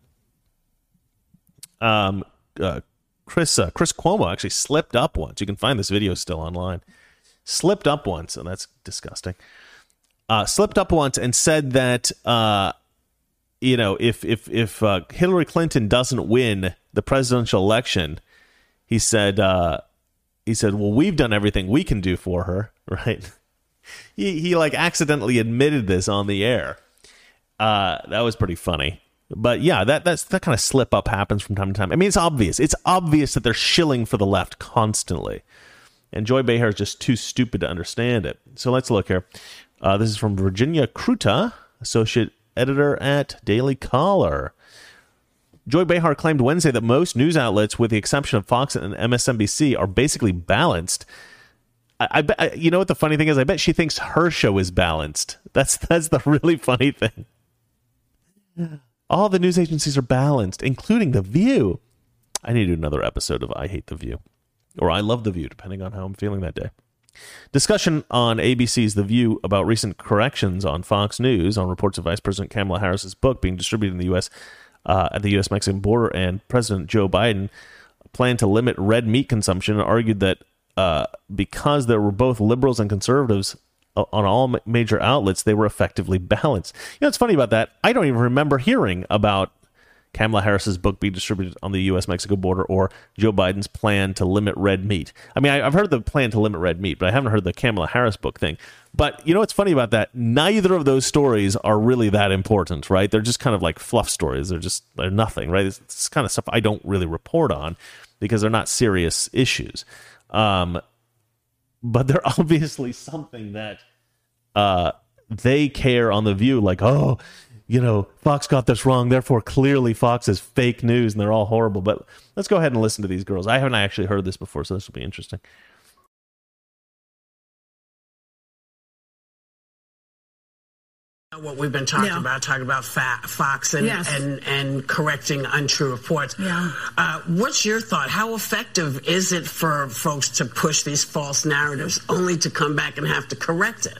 Um, uh, Chris uh, Chris Cuomo actually slipped up once. You can find this video still online. Slipped up once, and that's disgusting. Uh, slipped up once and said that uh, you know if if if uh, Hillary Clinton doesn't win the presidential election, he said uh, he said, "Well, we've done everything we can do for her." Right? he he like accidentally admitted this on the air. Uh, that was pretty funny. But yeah, that that's that kind of slip up happens from time to time. I mean, it's obvious. It's obvious that they're shilling for the left constantly, and Joy Behar is just too stupid to understand it. So let's look here. Uh, this is from Virginia Kruta, associate editor at Daily Caller. Joy Behar claimed Wednesday that most news outlets, with the exception of Fox and MSNBC, are basically balanced. I, I you know what the funny thing is. I bet she thinks her show is balanced. That's that's the really funny thing. All the news agencies are balanced, including The View. I need to do another episode of I Hate The View, or I Love The View, depending on how I'm feeling that day. Discussion on ABC's The View about recent corrections on Fox News on reports of Vice President Kamala Harris's book being distributed in the U.S uh, at the U.S. Mexican border, and President Joe Biden planned to limit red meat consumption argued that uh, because there were both liberals and conservatives on all major outlets, they were effectively balanced. You know, it's funny about that. I don't even remember hearing about Kamala Harris's book being distributed on the U.S. Mexico border or Joe Biden's plan to limit red meat. I mean, I, have heard the plan to limit red meat, but I haven't heard the Kamala Harris book thing. But you know what's funny about that? Neither of those stories are really that important, right? They're just kind of like fluff stories. They're just they're nothing, right? It's, it's kind of stuff I don't really report on because they're not serious issues. Um, but they're obviously something that uh, they care on the view, like, oh, you know, Fox got this wrong, therefore clearly Fox is fake news and they're all horrible. But let's go ahead and listen to these girls. I haven't actually heard this before, so this will be interesting. What we've been talking Yeah. about, talking about fa- Fox and, Yes. and, and correcting untrue reports. Yeah. Uh, what's your thought? How effective is it for folks to push these false narratives only to come back and have to correct it?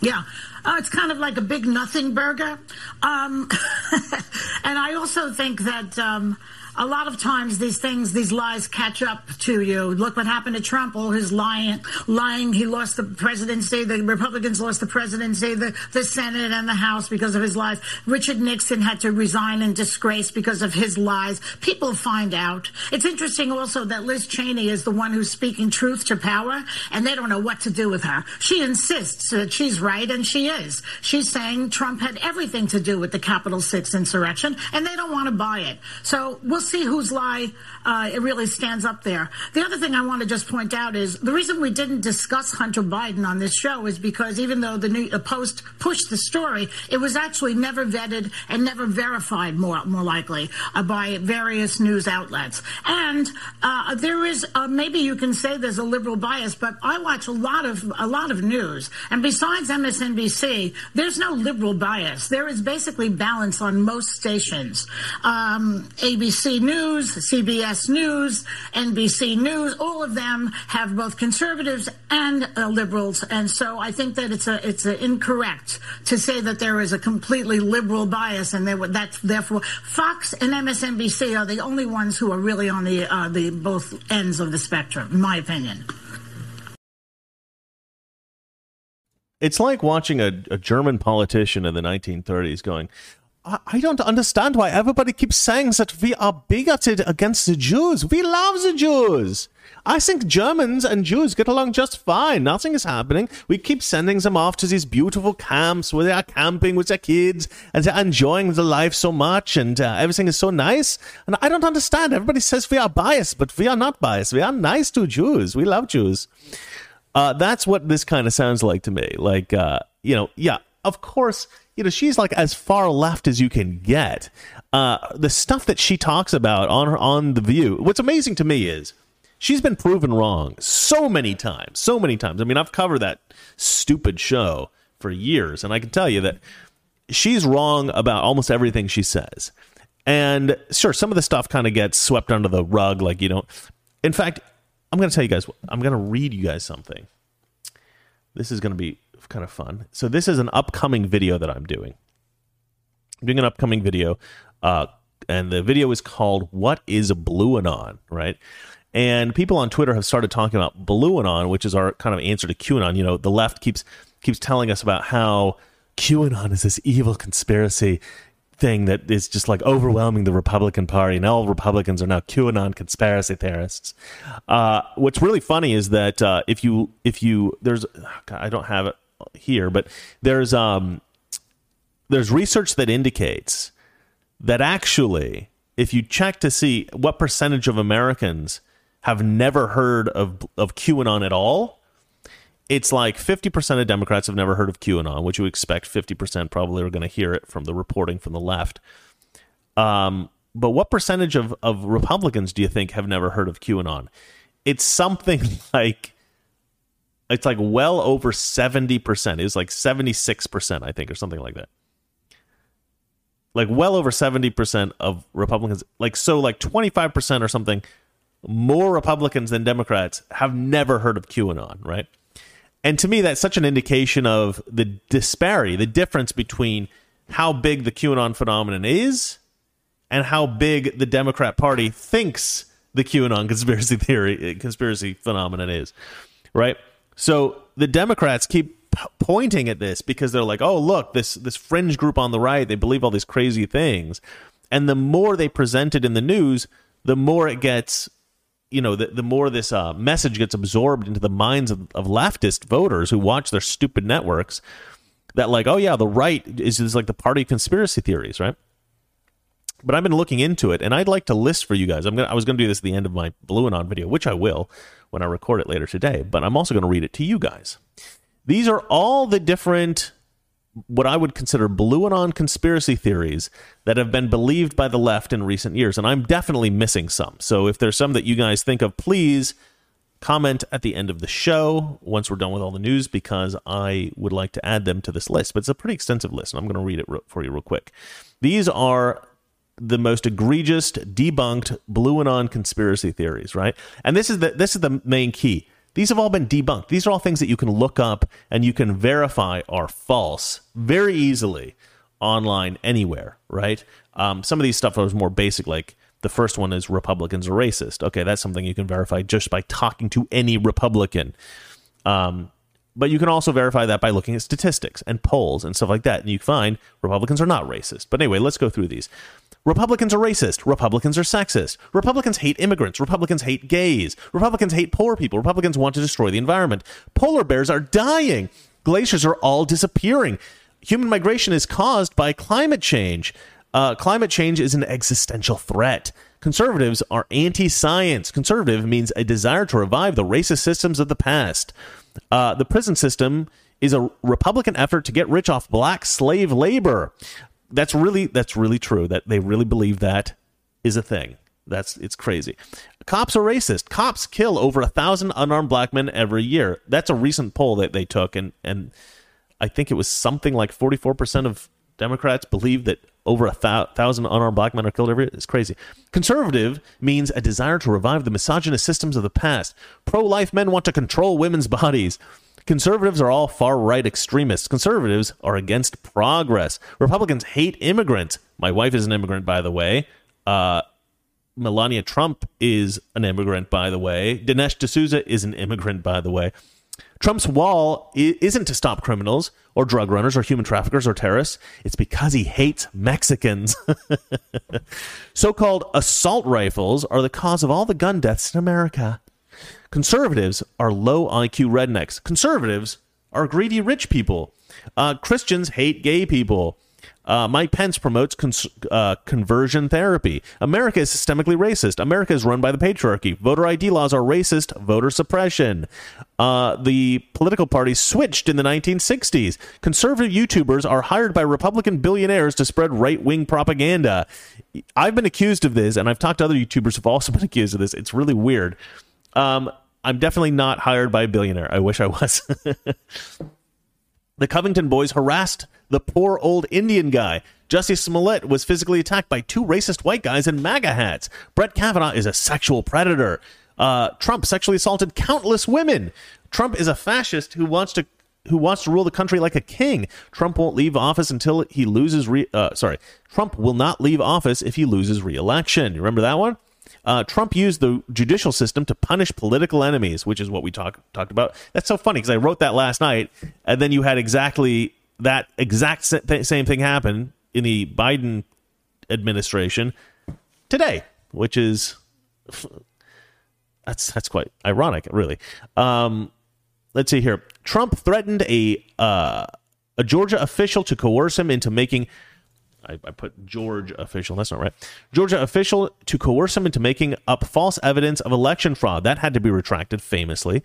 Yeah. Uh, it's kind of like a big nothing burger. Um, and I also think that um, a lot of times these things, these lies catch up to you. Look what happened to Trump, all his lying, lying. He lost the presidency. The Republicans lost the presidency, the, the Senate and the House because of his lies. Richard Nixon had to resign in disgrace because of his lies. People find out. It's interesting also that Liz Cheney is the one who's speaking truth to power, and they don't know what to do with her. She insists that she's right, and she is. She's saying Trump had everything to do with the Capitol 6 insurrection, and they don't want to buy it. So we'll see whose lie uh, it really stands up there. The other thing I want to just point out is the reason we didn't discuss Hunter Biden on this show is because even though the New Post pushed the story, it was actually never vetted and never verified, more more likely, uh, by various news outlets. And uh, there is uh, maybe you can say there's a liberal bias, but I watch a lot of a lot of news, and besides MSNBC, there's no liberal bias. There is basically balance on most stations. Um, ABC News, CBS News, NBC News, all of them have both conservatives and uh, liberals, and so I think that it's a it's a incorrect to say that there is a completely liberal bias, and that's therefore Fox and MSNBC are the only ones who are really on the uh, the both ends of the spectrum, in my opinion. It's like watching a, a German politician in the 1930s going, I don't understand why everybody keeps saying that we are bigoted against the Jews. We love the Jews. I think Germans and Jews get along just fine. Nothing is happening. We keep sending them off to these beautiful camps where they are camping with their kids and they're enjoying the life so much and uh, everything is so nice. And I don't understand. Everybody says we are biased, but we are not biased. We are nice to Jews. We love Jews. Uh, that's what this kind of sounds like to me. Like, uh, you know, yeah, of course you know, she's like as far left as you can get. Uh, the stuff that she talks about on her on the View. What's amazing to me is she's been proven wrong so many times, so many times. I mean, I've covered that stupid show for years, and I can tell you that she's wrong about almost everything she says. And sure, some of the stuff kind of gets swept under the rug, like you don't. In fact, I'm going to tell you guys. I'm going to read you guys something. This is going to be kind of fun. So this is an upcoming video that I'm doing. I'm doing an upcoming video, uh, and the video is called "What is Blueanon?" Right, and people on Twitter have started talking about Blueanon, which is our kind of answer to QAnon. You know, the left keeps keeps telling us about how QAnon is this evil conspiracy thing that is just like overwhelming the Republican Party, and all Republicans are now QAnon conspiracy theorists. Uh, what's really funny is that uh, if you if you there's I don't have it here, but there's um there's research that indicates that actually, if you check to see what percentage of Americans have never heard of of QAnon at all, it's like 50% of Democrats have never heard of QAnon, which you expect 50% probably are going to hear it from the reporting from the left. Um, but what percentage of, of Republicans do you think have never heard of QAnon? It's something like it's like well over 70%. It's like 76%, I think, or something like that. Like well over 70% of Republicans, like so like 25% or something more Republicans than Democrats have never heard of QAnon, right? And to me, that's such an indication of the disparity, the difference between how big the QAnon phenomenon is and how big the Democrat Party thinks the QAnon conspiracy theory, conspiracy phenomenon is, right? So the Democrats keep pointing at this because they're like, "Oh, look, this this fringe group on the right, they believe all these crazy things." And the more they present it in the news, the more it gets you know, the, the more this uh, message gets absorbed into the minds of, of leftist voters who watch their stupid networks that like, oh yeah, the right is, is like the party conspiracy theories, right? But I've been looking into it, and I'd like to list for you guys. I'm gonna, I was going to do this at the end of my Blueanon video, which I will when I record it later today, but I'm also going to read it to you guys. These are all the different, what I would consider Blueanon conspiracy theories that have been believed by the left in recent years. And I'm definitely missing some. So if there's some that you guys think of, please comment at the end of the show once we're done with all the news because I would like to add them to this list. But it's a pretty extensive list, and I'm going to read it for you real quick. These are the most egregious, debunked Blueanon conspiracy theories, right? And this is the this is the main key. These have all been debunked. These are all things that you can look up and you can verify are false very easily online anywhere, right? Um, some of these stuff was more basic, like the first one is Republicans are racist. Okay, that's something you can verify just by talking to any Republican. Um, but you can also verify that by looking at statistics and polls and stuff like that. And you find Republicans are not racist. But anyway, let's go through these. Republicans are racist. Republicans are sexist. Republicans hate immigrants. Republicans hate gays. Republicans hate poor people. Republicans want to destroy the environment. Polar bears are dying. Glaciers are all disappearing. Human migration is caused by climate change. Uh, climate change is an existential threat. Conservatives are anti science. Conservative means a desire to revive the racist systems of the past. Uh, the prison system is a Republican effort to get rich off black slave labor. That's really that's really true. That they really believe that is a thing. That's it's crazy. Cops are racist. Cops kill over a thousand unarmed black men every year. That's a recent poll that they took, and and I think it was something like forty four percent of Democrats believe that over a thousand unarmed black men are killed every year. It's crazy. Conservative means a desire to revive the misogynist systems of the past. Pro life men want to control women's bodies. Conservatives are all far right extremists. Conservatives are against progress. Republicans hate immigrants. My wife is an immigrant, by the way. Uh, Melania Trump is an immigrant, by the way. Dinesh D'Souza is an immigrant, by the way. Trump's wall isn't to stop criminals or drug runners or human traffickers or terrorists. It's because he hates Mexicans. so called assault rifles are the cause of all the gun deaths in America. Conservatives are low IQ rednecks. Conservatives are greedy rich people. Uh, Christians hate gay people. Uh, Mike Pence promotes cons- uh, conversion therapy. America is systemically racist. America is run by the patriarchy. Voter ID laws are racist. Voter suppression. Uh, the political parties switched in the 1960s. Conservative YouTubers are hired by Republican billionaires to spread right wing propaganda. I've been accused of this, and I've talked to other YouTubers who've also been accused of this. It's really weird. Um, I'm definitely not hired by a billionaire. I wish I was. the Covington boys harassed the poor old Indian guy. Jesse Smollett was physically attacked by two racist white guys in MAGA hats. Brett Kavanaugh is a sexual predator. Uh, Trump sexually assaulted countless women. Trump is a fascist who wants to who wants to rule the country like a king. Trump won't leave office until he loses. Re- uh, sorry, Trump will not leave office if he loses re-election. You remember that one? Uh, Trump used the judicial system to punish political enemies, which is what we talked talked about. That's so funny because I wrote that last night, and then you had exactly that exact same thing happen in the Biden administration today, which is that's that's quite ironic, really. Um, let's see here. Trump threatened a uh, a Georgia official to coerce him into making I, I, put George official. That's not right. Georgia official to coerce him into making up false evidence of election fraud. That had to be retracted famously.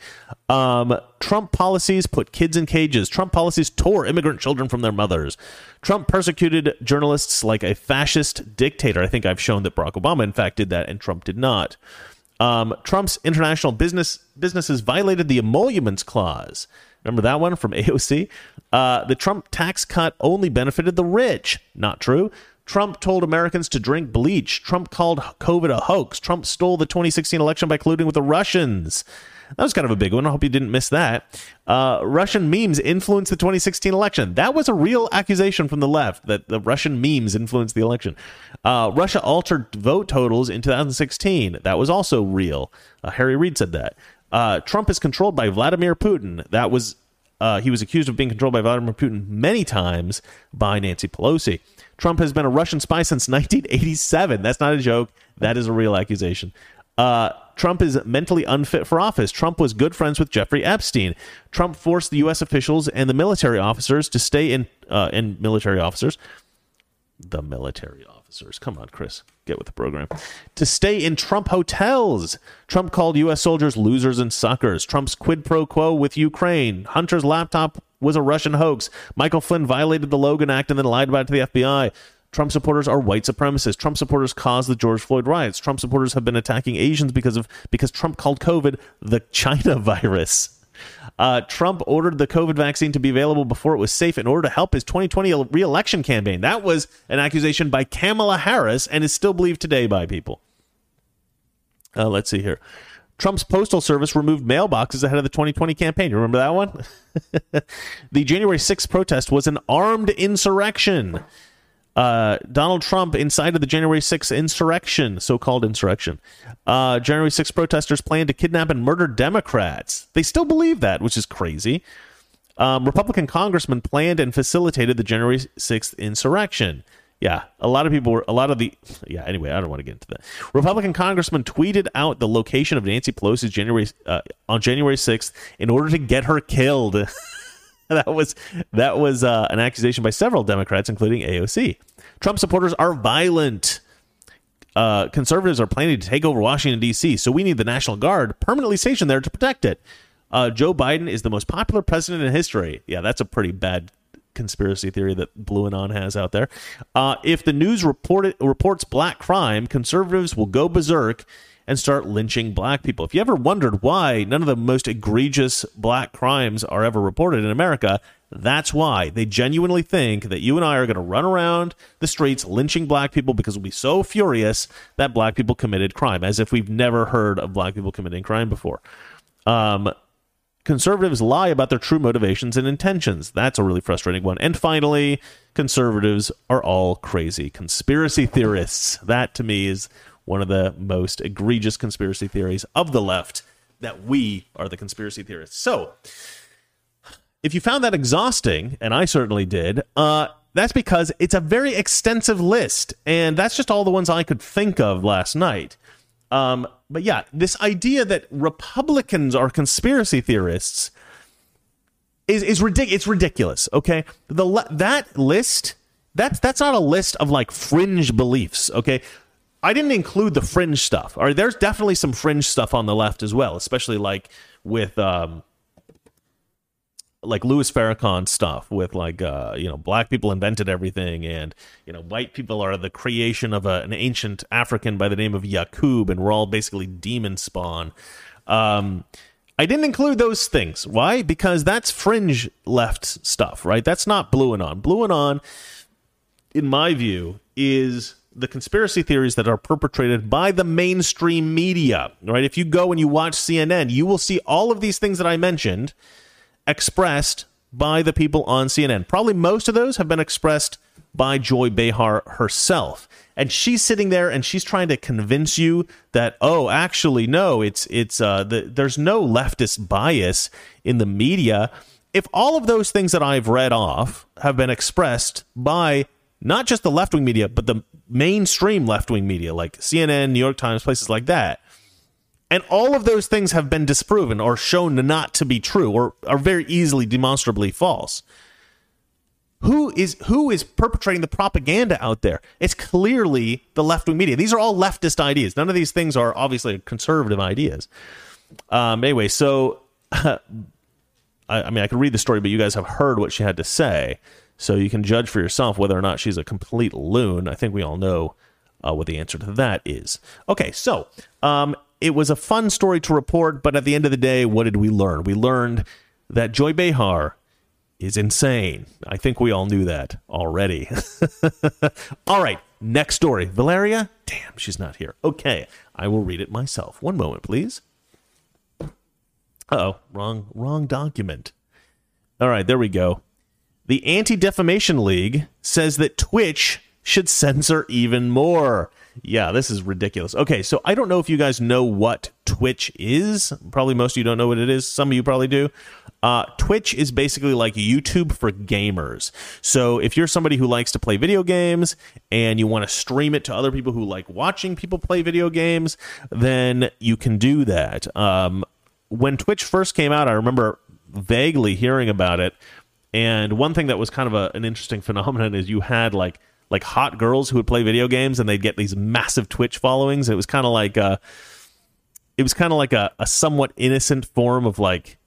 Um, Trump policies put kids in cages. Trump policies tore immigrant children from their mothers. Trump persecuted journalists like a fascist dictator. I think I've shown that Barack Obama, in fact, did that, and Trump did not. Um, Trump's international business businesses violated the emoluments clause. Remember that one from AOC? Uh, the Trump tax cut only benefited the rich. Not true. Trump told Americans to drink bleach. Trump called COVID a hoax. Trump stole the 2016 election by colluding with the Russians. That was kind of a big one. I hope you didn't miss that. Uh, Russian memes influenced the 2016 election. That was a real accusation from the left that the Russian memes influenced the election. Uh, Russia altered vote totals in 2016. That was also real. Uh, Harry Reid said that. Uh, Trump is controlled by Vladimir Putin. That was uh, he was accused of being controlled by Vladimir Putin many times by Nancy Pelosi. Trump has been a Russian spy since 1987. That's not a joke. That is a real accusation. Uh, Trump is mentally unfit for office. Trump was good friends with Jeffrey Epstein. Trump forced the U.S. officials and the military officers to stay in, uh, in military officers, the military officers. Come on, Chris, get with the program. To stay in Trump hotels. Trump called U.S. soldiers losers and suckers. Trump's quid pro quo with Ukraine. Hunter's laptop was a Russian hoax. Michael Flynn violated the Logan Act and then lied about it to the FBI. Trump supporters are white supremacists. Trump supporters caused the George Floyd riots. Trump supporters have been attacking Asians because of because Trump called COVID the China virus. Uh, Trump ordered the COVID vaccine to be available before it was safe in order to help his 2020 reelection campaign. That was an accusation by Kamala Harris and is still believed today by people. Uh, let's see here. Trump's postal service removed mailboxes ahead of the 2020 campaign. You remember that one? the January 6th protest was an armed insurrection. Uh, Donald Trump incited the January 6th insurrection, so called insurrection. Uh, January 6th protesters planned to kidnap and murder Democrats. They still believe that, which is crazy. Um, Republican congressmen planned and facilitated the January 6th insurrection. Yeah, a lot of people were, a lot of the, yeah, anyway, I don't want to get into that. Republican congressman tweeted out the location of Nancy Pelosi's January, uh, on January 6th in order to get her killed. that was that was uh, an accusation by several Democrats, including AOC. Trump supporters are violent. uh, conservatives are planning to take over Washington, D.C., so we need the National Guard permanently stationed there to protect it. Uh, Joe Biden is the most popular president in history. Yeah, that's a pretty bad conspiracy theory that Blueanon has out there. Uh, if the news reported, reports black crime, conservatives will go berserk and start lynching black people. If you ever wondered why none of the most egregious black crimes are ever reported in America, that's why. They genuinely think that you and I are going to run around the streets lynching black people because we'll be so furious that black people committed crime, as if we've never heard of black people committing crime before. Um, conservatives lie about their true motivations and intentions. That's a really frustrating one. And finally, conservatives are all crazy conspiracy theorists. That to me is one of the most egregious conspiracy theories of the left that we are the conspiracy theorists. So, if you found that exhausting, and I certainly did, uh, that's because it's a very extensive list, and that's just all the ones I could think of last night. Um, but yeah, this idea that Republicans are conspiracy theorists is is ridiculous. It's ridiculous. Okay, the that list that's that's not a list of like fringe beliefs. Okay, I didn't include the fringe stuff. Right, there's definitely some fringe stuff on the left as well, especially like with um, like Louis Farrakhan stuff with like uh, you know black people invented everything and you know white people are the creation of a, an ancient African by the name of Yakub and we're all basically demon spawn. Um, I didn't include those things. Why? Because that's fringe left stuff, right? That's not Blue Anon. Blue Anon, in my view, is the conspiracy theories that are perpetrated by the mainstream media, right? If you go and you watch CNN, you will see all of these things that I mentioned expressed by the people on CNN. Probably most of those have been expressed by Joy Behar herself. And she's sitting there and she's trying to convince you that oh, actually no, it's it's uh the, there's no leftist bias in the media. If all of those things that I've read off have been expressed by not just the left-wing media, but the mainstream left-wing media like CNN, New York Times, places like that, and all of those things have been disproven or shown not to be true or are very easily demonstrably false. Who is who is perpetrating the propaganda out there? It's clearly the left wing media. These are all leftist ideas. None of these things are obviously conservative ideas. Um, anyway, so I, I mean, I could read the story, but you guys have heard what she had to say, so you can judge for yourself whether or not she's a complete loon. I think we all know uh, what the answer to that is. Okay, so um, it was a fun story to report, but at the end of the day, what did we learn? We learned that Joy Behar is insane. I think we all knew that already. all right, next story. Valeria? Damn, she's not here. Okay, I will read it myself. One moment, please. oh, wrong wrong document. All right, there we go. The Anti-Defamation League says that Twitch should censor even more. Yeah, this is ridiculous. Okay, so I don't know if you guys know what Twitch is. Probably most of you don't know what it is. Some of you probably do. Uh, Twitch is basically like YouTube for gamers. So if you're somebody who likes to play video games and you want to stream it to other people who like watching people play video games, then you can do that. Um, when Twitch first came out, I remember vaguely hearing about it. And one thing that was kind of a, an interesting phenomenon is you had like like hot girls who would play video games and they'd get these massive Twitch followings. It was kind of like a, it was kind of like a, a somewhat innocent form of like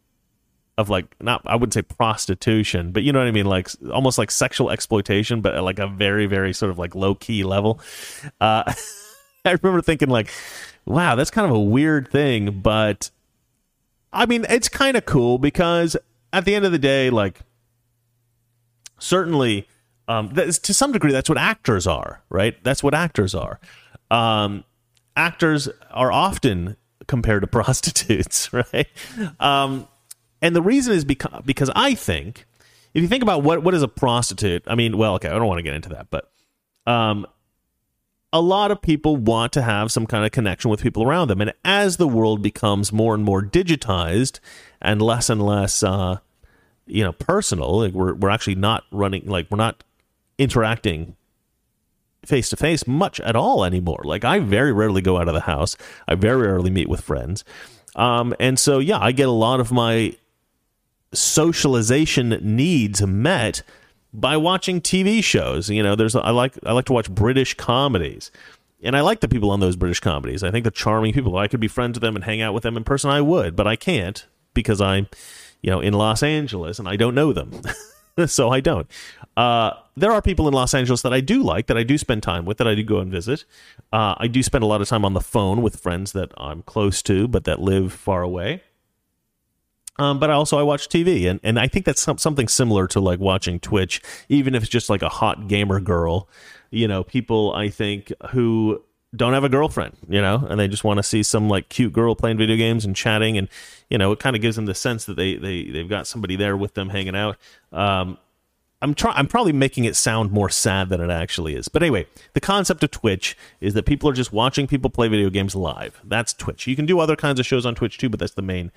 of like not I wouldn't say prostitution, but you know what I mean, like almost like sexual exploitation, but at like a very very sort of like low key level. Uh, I remember thinking like, wow, that's kind of a weird thing, but I mean, it's kind of cool because at the end of the day, like certainly um, to some degree, that's what actors are, right? That's what actors are. Um, actors are often compared to prostitutes, right? Um, and the reason is because because I think if you think about what what is a prostitute, I mean, well, okay, I don't want to get into that, but um, a lot of people want to have some kind of connection with people around them, and as the world becomes more and more digitized and less and less, uh, you know, personal, like we're we're actually not running like we're not interacting face to face much at all anymore. Like I very rarely go out of the house. I very rarely meet with friends. Um, and so yeah, I get a lot of my socialization needs met by watching TV shows. You know, there's I like I like to watch British comedies. and I like the people on those British comedies. I think they're charming people. I could be friends with them and hang out with them in person. I would, but I can't because I'm, you know, in Los Angeles and I don't know them. so I don't. Uh, there are people in Los Angeles that I do like, that I do spend time with, that I do go and visit. Uh, I do spend a lot of time on the phone with friends that I'm close to, but that live far away. Um, but also I watch TV, and, and I think that's some, something similar to like watching Twitch, even if it's just like a hot gamer girl. You know, people I think who don't have a girlfriend, you know, and they just want to see some like cute girl playing video games and chatting, and you know, it kind of gives them the sense that they they they've got somebody there with them hanging out. Um, I'm try- I'm probably making it sound more sad than it actually is. But anyway, the concept of Twitch is that people are just watching people play video games live. That's Twitch. You can do other kinds of shows on Twitch too, but that's the main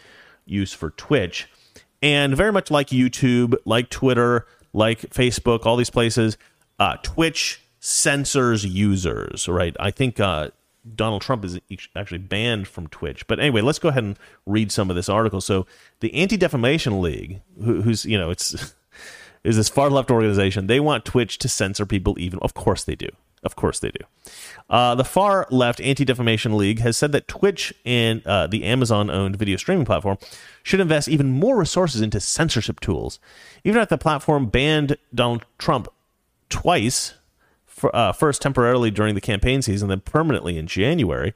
use for Twitch. And very much like YouTube, like Twitter, like Facebook, all these places, uh, Twitch censors users, right? I think uh, Donald Trump is actually banned from Twitch. But anyway, let's go ahead and read some of this article. So the Anti Defamation League, who, who's you know it's is this far left organization. They want Twitch to censor people. Even of course they do. Of course they do. Uh, the far left Anti Defamation League has said that Twitch and uh, the Amazon owned video streaming platform should invest even more resources into censorship tools. Even if the platform banned Donald Trump twice, uh, first temporarily during the campaign season, then permanently in January.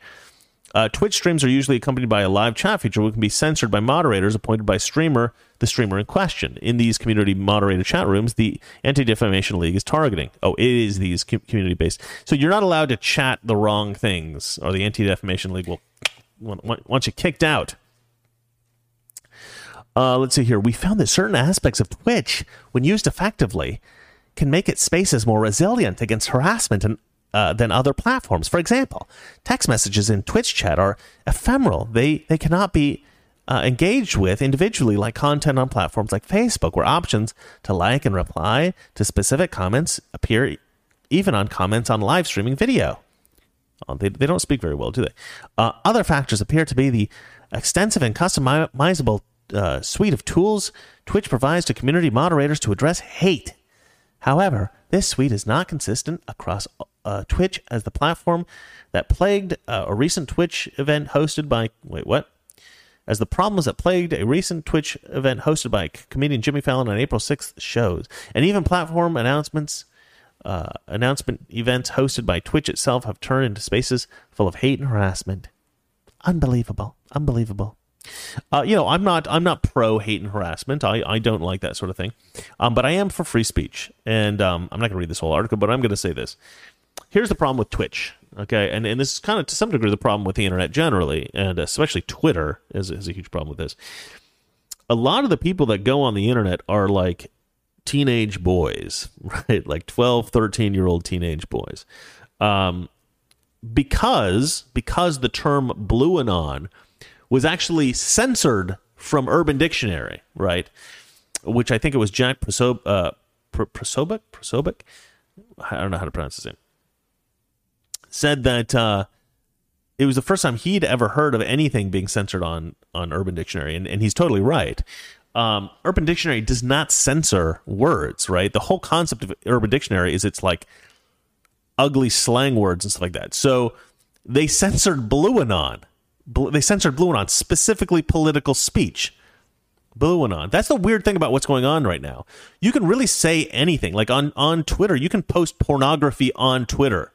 Uh, Twitch streams are usually accompanied by a live chat feature which can be censored by moderators appointed by streamer, the streamer in question. In these community moderated chat rooms, the Anti Defamation League is targeting. Oh, it is these community based. So you're not allowed to chat the wrong things, or the Anti Defamation League will want you kicked out. Uh, let's see here. We found that certain aspects of Twitch, when used effectively, can make its spaces more resilient against harassment and uh, than other platforms. For example, text messages in Twitch chat are ephemeral. They they cannot be uh, engaged with individually like content on platforms like Facebook, where options to like and reply to specific comments appear even on comments on live streaming video. Oh, they, they don't speak very well, do they? Uh, other factors appear to be the extensive and customizable uh, suite of tools Twitch provides to community moderators to address hate. However, this suite is not consistent across uh, Twitch as the platform that plagued uh, a recent Twitch event hosted by. Wait, what? As the problems that plagued a recent Twitch event hosted by comedian Jimmy Fallon on April 6th shows, and even platform announcements, uh, announcement events hosted by Twitch itself have turned into spaces full of hate and harassment. Unbelievable, unbelievable. Uh, you know, I'm not I'm not pro hate and harassment. I, I don't like that sort of thing, um, but I am for free speech. And um, I'm not going to read this whole article, but I'm going to say this: here's the problem with Twitch. Okay, and and this is kind of to some degree the problem with the internet generally, and especially Twitter is is a huge problem with this. A lot of the people that go on the internet are like teenage boys, right? Like 12, 13 year old teenage boys. Um, because because the term Blueanon was actually censored from Urban Dictionary, right? Which I think it was Jack Prosob, uh, Prosobic, Prosobic. I don't know how to pronounce his name said that uh, it was the first time he'd ever heard of anything being censored on on Urban Dictionary, and, and he's totally right. Um, Urban Dictionary does not censor words, right? The whole concept of Urban Dictionary is it's like ugly slang words and stuff like that. So they censored Blueanon. They censored Blueanon, specifically political speech. Blueanon. That's the weird thing about what's going on right now. You can really say anything. Like on, on Twitter, you can post pornography on Twitter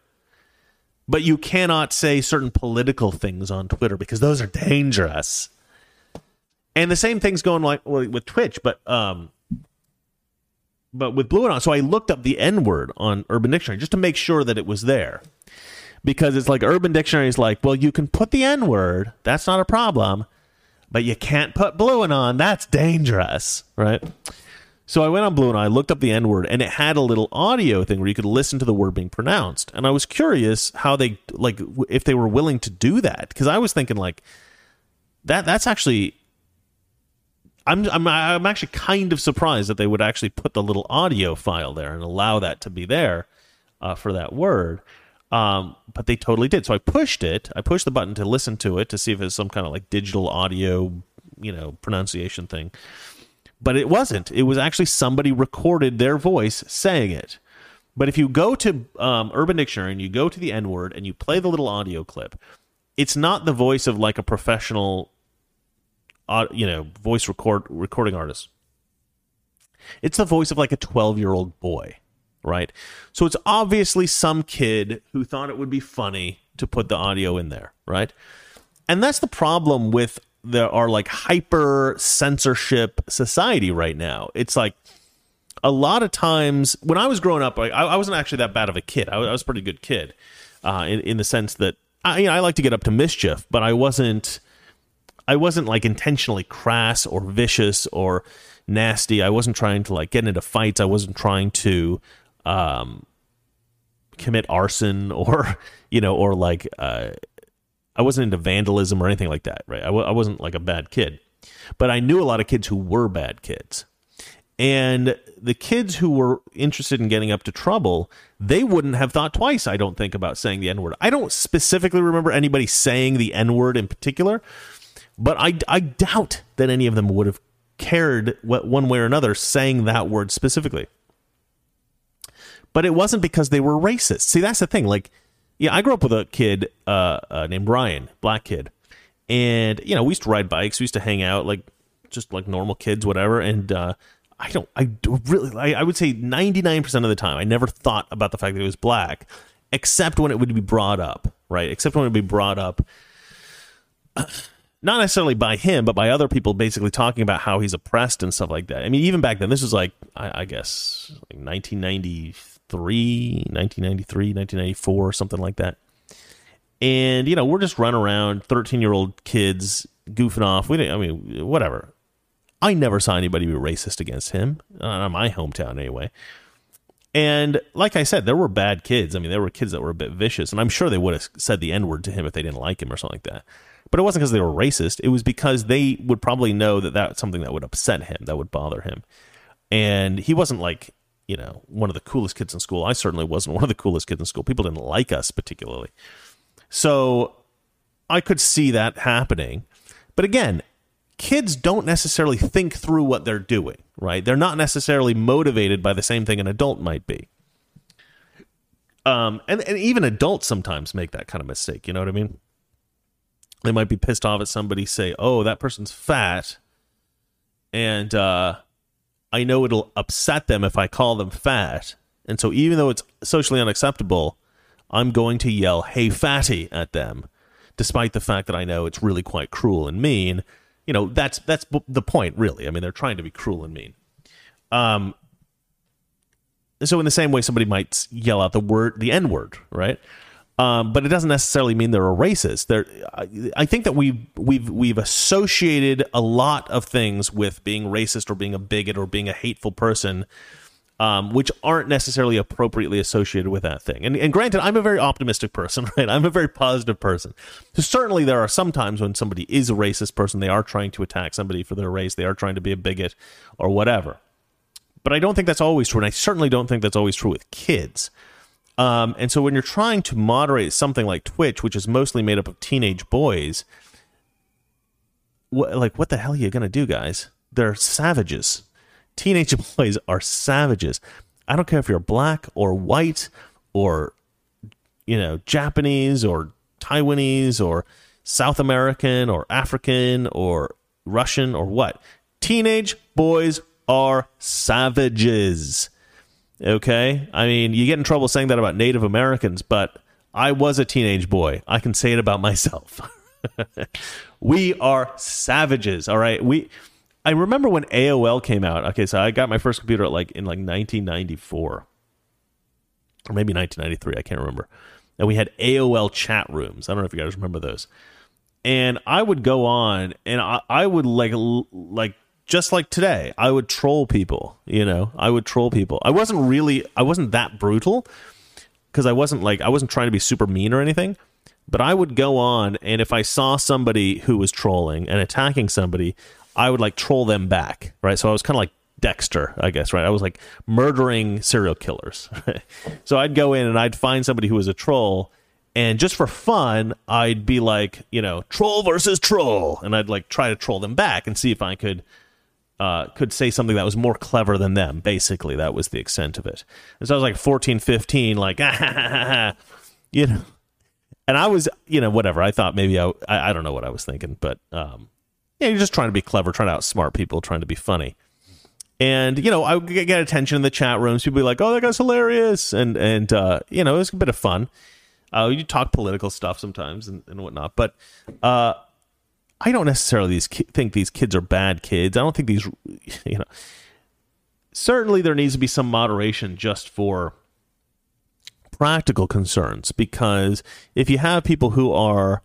but you cannot say certain political things on Twitter because those are dangerous. And the same thing's going like with Twitch, but um, but with Blueanon. So I looked up the N word on Urban Dictionary just to make sure that it was there, because it's like Urban Dictionary is like, well, you can put the N word, that's not a problem, but you can't put Blueanon, that's dangerous, right? So I went on Blue and I looked up the N word, and it had a little audio thing where you could listen to the word being pronounced. And I was curious how they like if they were willing to do that because I was thinking like that. That's actually. I'm, I'm I'm actually kind of surprised that they would actually put the little audio file there and allow that to be there uh, for that word. Um, but they totally did. So I pushed it. I pushed the button to listen to it to see if it's some kind of like digital audio, you know, pronunciation thing but it wasn't. It was actually somebody recorded their voice saying it. But if you go to um, Urban Dictionary and you go to the N word and you play the little audio clip, it's not the voice of like a professional, uh, you know, voice record recording artist. It's the voice of like a 12 year old boy, right? So it's obviously some kid who thought it would be funny to put the audio in there, right? And that's the problem with our like hyper censorship society right now. It's like a lot of times when I was growing up, I, I wasn't actually that bad of a kid. I, I was a pretty good kid, uh, in, in the sense that I, you know, I like to get up to mischief, but I wasn't. I wasn't like intentionally crass or vicious or nasty. I wasn't trying to like get into fights. I wasn't trying to um, commit arson or you know or like uh, I wasn't into vandalism or anything like that. Right? I w- I wasn't like a bad kid, but I knew a lot of kids who were bad kids. And the kids who were interested in getting up to trouble, they wouldn't have thought twice, I don't think, about saying the N word. I don't specifically remember anybody saying the N word in particular, but I, I doubt that any of them would have cared what, one way or another saying that word specifically. But it wasn't because they were racist. See, that's the thing. Like, yeah, I grew up with a kid uh, uh, named Brian, black kid, and you know we used to ride bikes, we used to hang out like just like normal kids, whatever. And uh, I don't, I do really, I, I would say ninety nine percent of the time, I never thought about the fact that he was black, except when it would be brought up, right? Except when it would be brought up not necessarily by him, but by other people basically talking about how he's oppressed and stuff like that. I mean, even back then, this was like, I, I guess, like 1993, 1993, 1994, something like that. And, you know, we're just running around, 13 year old kids goofing off. We didn't, I mean, whatever. I never saw anybody be racist against him, not in my hometown anyway. And like I said, there were bad kids. I mean, there were kids that were a bit vicious, and I'm sure they would have said the N word to him if they didn't like him or something like that. But it wasn't because they were racist. It was because they would probably know that that's something that would upset him, that would bother him. And he wasn't like, you know, one of the coolest kids in school. I certainly wasn't one of the coolest kids in school. People didn't like us particularly. So I could see that happening. But again, kids don't necessarily think through what they're doing, right? They're not necessarily motivated by the same thing an adult might be. Um, and, and even adults sometimes make that kind of mistake. You know what I mean? They might be pissed off at somebody, say, "Oh, that person's fat," and uh, I know it'll upset them if I call them fat. And so, even though it's socially unacceptable, I'm going to yell, "Hey, fatty!" at them, despite the fact that I know it's really quite cruel and mean. You know, that's that's b- the point, really. I mean, they're trying to be cruel and mean. Um. So, in the same way, somebody might yell out the word, the N word, right? Um, but it doesn't necessarily mean they're a racist. They're, I, I think that we've we've we've associated a lot of things with being racist or being a bigot or being a hateful person, um, which aren't necessarily appropriately associated with that thing. And, and granted, I'm a very optimistic person, right? I'm a very positive person. So certainly, there are some times when somebody is a racist person, they are trying to attack somebody for their race, they are trying to be a bigot or whatever. But I don't think that's always true, and I certainly don't think that's always true with kids. Um, and so when you're trying to moderate something like Twitch, which is mostly made up of teenage boys, what, like what the hell are you gonna do, guys? They're savages. Teenage boys are savages. I don't care if you're black or white or you know Japanese or Taiwanese or South American or African or Russian or what. Teenage boys are savages. Okay? I mean, you get in trouble saying that about Native Americans, but I was a teenage boy. I can say it about myself. we are savages, all right? We I remember when AOL came out. Okay, so I got my first computer at like in like 1994 or maybe 1993, I can't remember. And we had AOL chat rooms. I don't know if you guys remember those. And I would go on and I, I would like like just like today, I would troll people. You know, I would troll people. I wasn't really, I wasn't that brutal because I wasn't like, I wasn't trying to be super mean or anything. But I would go on, and if I saw somebody who was trolling and attacking somebody, I would like troll them back, right? So I was kind of like Dexter, I guess, right? I was like murdering serial killers. so I'd go in and I'd find somebody who was a troll, and just for fun, I'd be like, you know, troll versus troll, and I'd like try to troll them back and see if I could uh, could say something that was more clever than them. Basically, that was the extent of it. And so I was like 14, 15, like, you know. And I was, you know, whatever. I thought maybe I, I, I don't know what I was thinking, but um, yeah, you're just trying to be clever, trying to outsmart people, trying to be funny. And you know, I would get, attention in the chat rooms. People be like, "Oh, that guy's hilarious," and and uh, you know, it was a bit of fun. Uh, you talk political stuff sometimes and, and whatnot, but uh, I don't necessarily these ki- think these kids are bad kids. I don't think these, you know, certainly there needs to be some moderation just for practical concerns because if you have people who are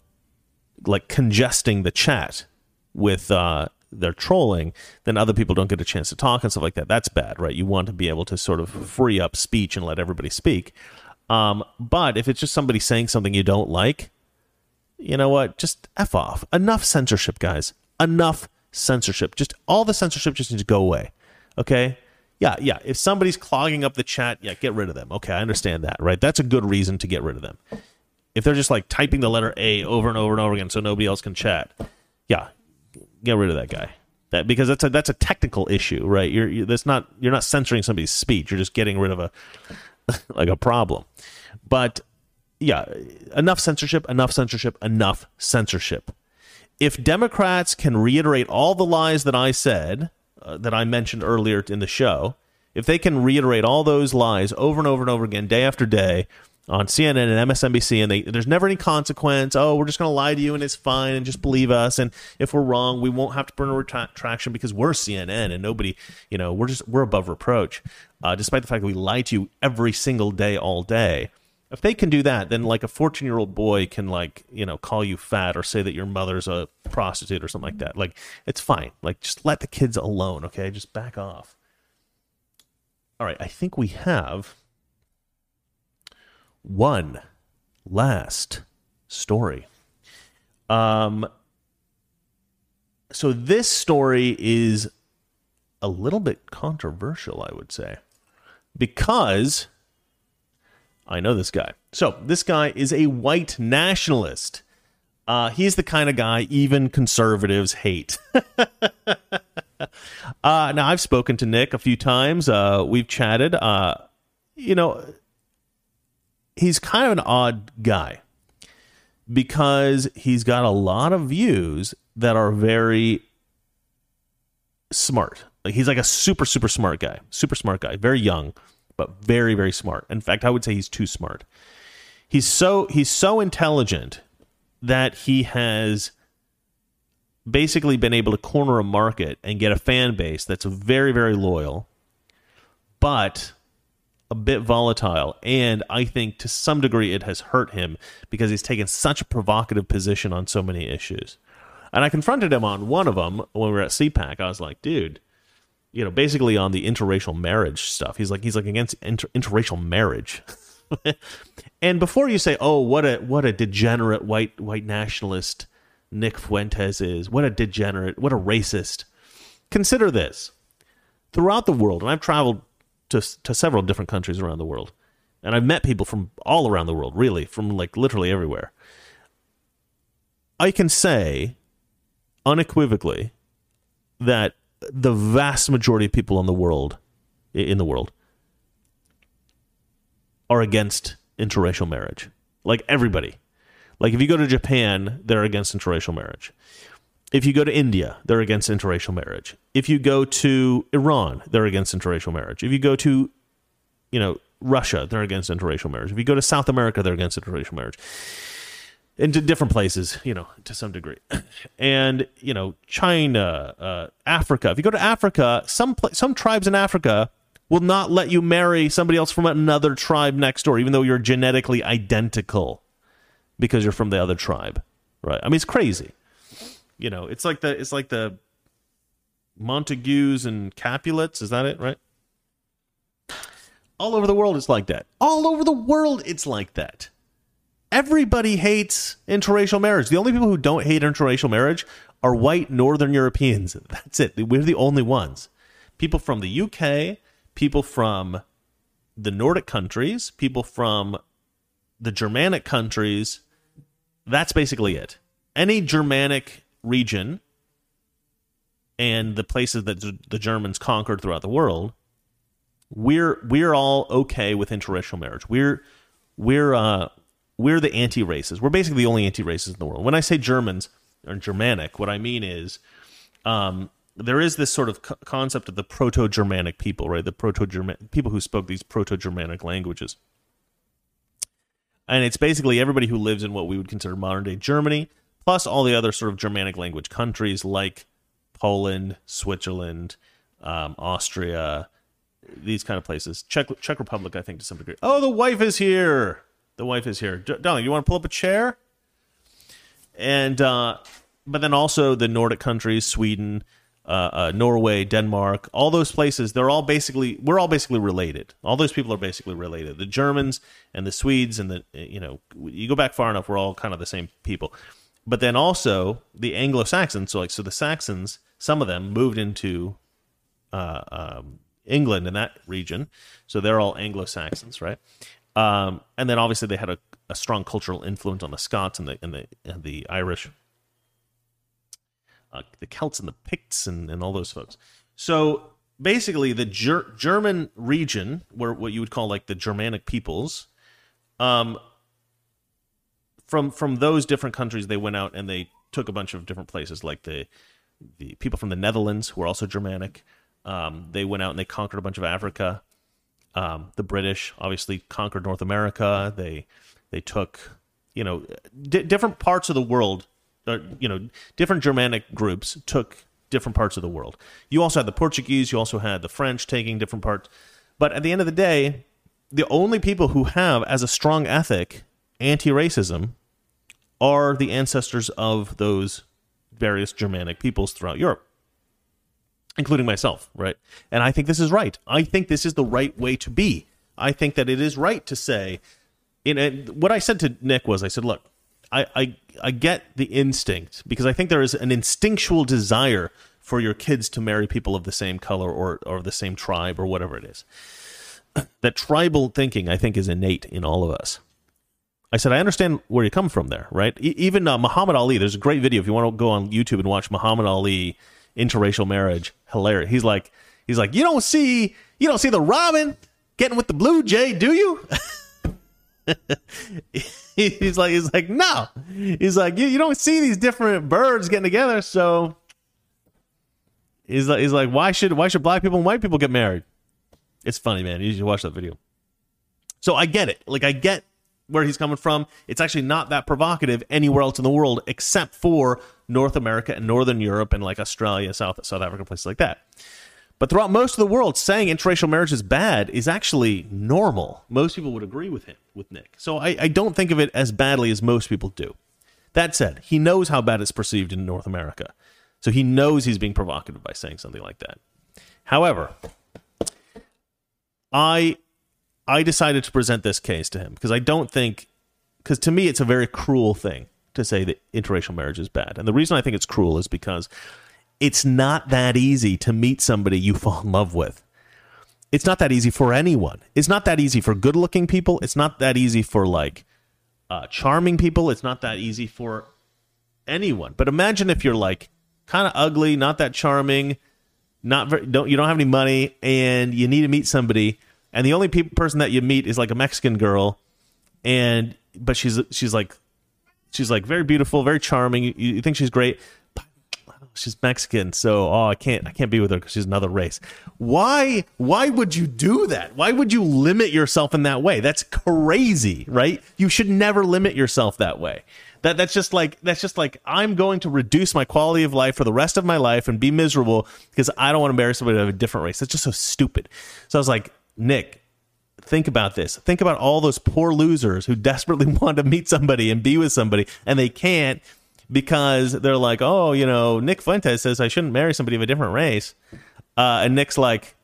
like congesting the chat with uh, their trolling, then other people don't get a chance to talk and stuff like that. That's bad, right? You want to be able to sort of free up speech and let everybody speak. Um, but if it's just somebody saying something you don't like, you know what? Just F off. Enough censorship, guys. Enough censorship. Just all the censorship just needs to go away. Okay? Yeah, yeah. If somebody's clogging up the chat, yeah, get rid of them. Okay, I understand that, right? That's a good reason to get rid of them. If they're just like typing the letter A over and over and over again so nobody else can chat, yeah, get rid of that guy. That because that's a that's a technical issue, right? You're, you that's not you're not censoring somebody's speech. You're just getting rid of a like a problem. But yeah, enough censorship, enough censorship, enough censorship. If Democrats can reiterate all the lies that I said, uh, that I mentioned earlier in the show, if they can reiterate all those lies over and over and over again, day after day, on CNN and MSNBC, and they, there's never any consequence. Oh, we're just going to lie to you, and it's fine, and just believe us. And if we're wrong, we won't have to burn a retraction because we're CNN, and nobody, you know, we're just we're above reproach. Uh, despite the fact that we lie to you every single day, all day. If they can do that, then like a 14 year old boy can like you know call you fat or say that your mother's a prostitute or something like that. Like it's fine. Like just let the kids alone. Okay, just back off. All right, I think we have one last story. Um, so this story is a little bit controversial, I would say, because I know this guy. So this guy is a white nationalist. Uh, he's the kind of guy even conservatives hate. uh, now I've spoken to Nick a few times. Uh, we've chatted. Uh, you know, he's kind of an odd guy because he's got a lot of views that are very smart. Like he's like a super super smart guy, super smart guy, very young, but very very smart. In fact, I would say he's too smart. He's so he's so intelligent that he has basically been able to corner a market and get a fan base that's very very loyal, but a bit volatile. And I think to some degree it has hurt him because he's taken such a provocative position on so many issues. And I confronted him on one of them when we were at CPAC. I was like, dude, you know, basically on the interracial marriage stuff. He's like, he's like against inter- interracial marriage. and before you say, "Oh, what a what a degenerate white white nationalist Nick Fuentes is. What a degenerate, what a racist." Consider this. Throughout the world, and I've traveled to to several different countries around the world, and I've met people from all around the world, really, from like literally everywhere. I can say unequivocally that the vast majority of people in the world in the world are against interracial marriage. Like everybody. Like if you go to Japan, they're against interracial marriage. If you go to India, they're against interracial marriage. If you go to Iran, they're against interracial marriage. If you go to, you know, Russia, they're against interracial marriage. If you go to South America, they're against interracial marriage. Into different places, you know, to some degree. And, you know, China, uh, Africa. If you go to Africa, some pla- some tribes in Africa will not let you marry somebody else from another tribe next door, even though you're genetically identical because you're from the other tribe. Right. I mean, it's crazy. You know, it's like the it's like the Montagues and Capulets. Is that it? Right. All over the world, it's like that. All over the world, it's like that. Everybody hates interracial marriage. The only people who don't hate interracial marriage are white Northern Europeans. That's it. We're the only ones. People from the UK, people from the Nordic countries, people from the Germanic countries. That's basically it. Any Germanic region and the places that the Germans conquered throughout the world, we're we're all okay with interracial marriage. We're we're uh, we're the anti-races. We're basically the only anti-races in the world. When I say Germans or Germanic, what I mean is um, there is this sort of co- concept of the Proto-Germanic people, right? The Proto-German people who spoke these Proto-Germanic languages, and it's basically everybody who lives in what we would consider modern-day Germany, plus all the other sort of Germanic language countries like Poland, Switzerland, um, Austria, these kind of places. Czech Czech Republic, I think, to some degree. Oh, the wife is here. The wife is here. D- darling, you want to pull up a chair? And uh, but then also the Nordic countries, Sweden, uh, uh, Norway, Denmark, all those places. They're all basically we're all basically related. All those people are basically related. The Germans and the Swedes and the you know you go back far enough, we're all kind of the same people. But then also the Anglo Saxons. So like so the Saxons, some of them moved into uh, um, England in that region. So they're all Anglo Saxons, right? Um, and then obviously they had a, a, strong cultural influence on the Scots and the and the and the Irish, uh, the Celts and the Picts and, and all those folks. So basically, the Ger- German region, where what you would call like the Germanic peoples, um, from from those different countries, they went out and they took a bunch of different places, like the the people from the Netherlands who are also Germanic. Um, they went out and they conquered a bunch of Africa. Um, the British obviously conquered North America. They they took you know d- different parts of the world. Or, you know, different Germanic groups took different parts of the world. You also had the Portuguese. You also had the French taking different parts. But at the end of the day, the only people who have as a strong ethic anti-racism are the ancestors of those various Germanic peoples throughout Europe including myself, right? And I think this is right. I think this is the right way to be. I think that it is right to say, in a, what I said to Nick was, I said, look, I, I I get the instinct because I think there is an instinctual desire for your kids to marry people of the same color or or the same tribe or whatever it is. that tribal thinking, I think, is innate in all of us. I said, I understand where you come from there, right? E- even uh, Muhammad Ali, there's a great video if you want to go on YouTube and watch Muhammad Ali interracial marriage. Hilarious. He's like, he's like, you don't see, you don't see the robin getting with the blue jay, do you? he's like, he's like, no. He's like, you, you don't see these different birds getting together, so he's like, he's like, why should why should black people and white people get married? It's funny, man. You should watch that video. So I get it. Like I get where he's coming from. It's actually not that provocative anywhere else in the world except for North America and Northern Europe and like Australia, South South Africa, places like that. But throughout most of the world, saying interracial marriage is bad is actually normal. Most people would agree with him, with Nick. So I, I don't think of it as badly as most people do. That said, he knows how bad it's perceived in North America. So he knows he's being provocative by saying something like that. However, I I decided to present this case to him because I don't think because to me it's a very cruel thing to say that interracial marriage is bad. And the reason I think it's cruel is because it's not that easy to meet somebody you fall in love with. It's not that easy for anyone. It's not that easy for good looking people. It's not that easy for like uh, charming people. It's not that easy for anyone. But imagine if you're like kind of ugly, not that charming, not very, don't you don't have any money, and you need to meet somebody, and the only pe- person that you meet is like a Mexican girl, and but she's she's like she's like very beautiful, very charming. You, you think she's great. She's Mexican, so oh, I can't I can't be with her because she's another race. Why why would you do that? Why would you limit yourself in that way? That's crazy, right? You should never limit yourself that way. That that's just like that's just like I'm going to reduce my quality of life for the rest of my life and be miserable because I don't want to marry somebody of a different race. That's just so stupid. So I was like, Nick, think about this. Think about all those poor losers who desperately want to meet somebody and be with somebody and they can't because they're like, oh, you know, Nick Fuentes says I shouldn't marry somebody of a different race. Uh, and Nick's like,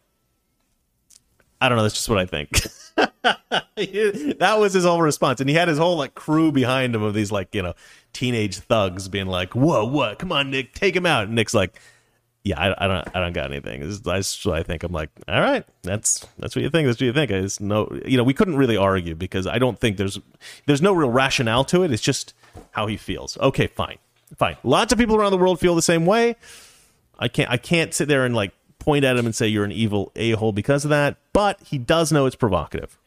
I don't know. That's just what I think. that was his whole response. And he had his whole like crew behind him of these like, you know, teenage thugs being like, whoa, what? Come on, Nick, take him out. And Nick's like, yeah, I, I, don't, I don't got anything. That's what I think. I'm like, all right, that's that's what you think. That's what you think. I just no, you know, we couldn't really argue because I don't think there's there's no real rationale to it. It's just how he feels. Okay, fine, fine. Lots of people around the world feel the same way. I can't I can't sit there and like point at him and say you're an evil a hole because of that. But he does know it's provocative.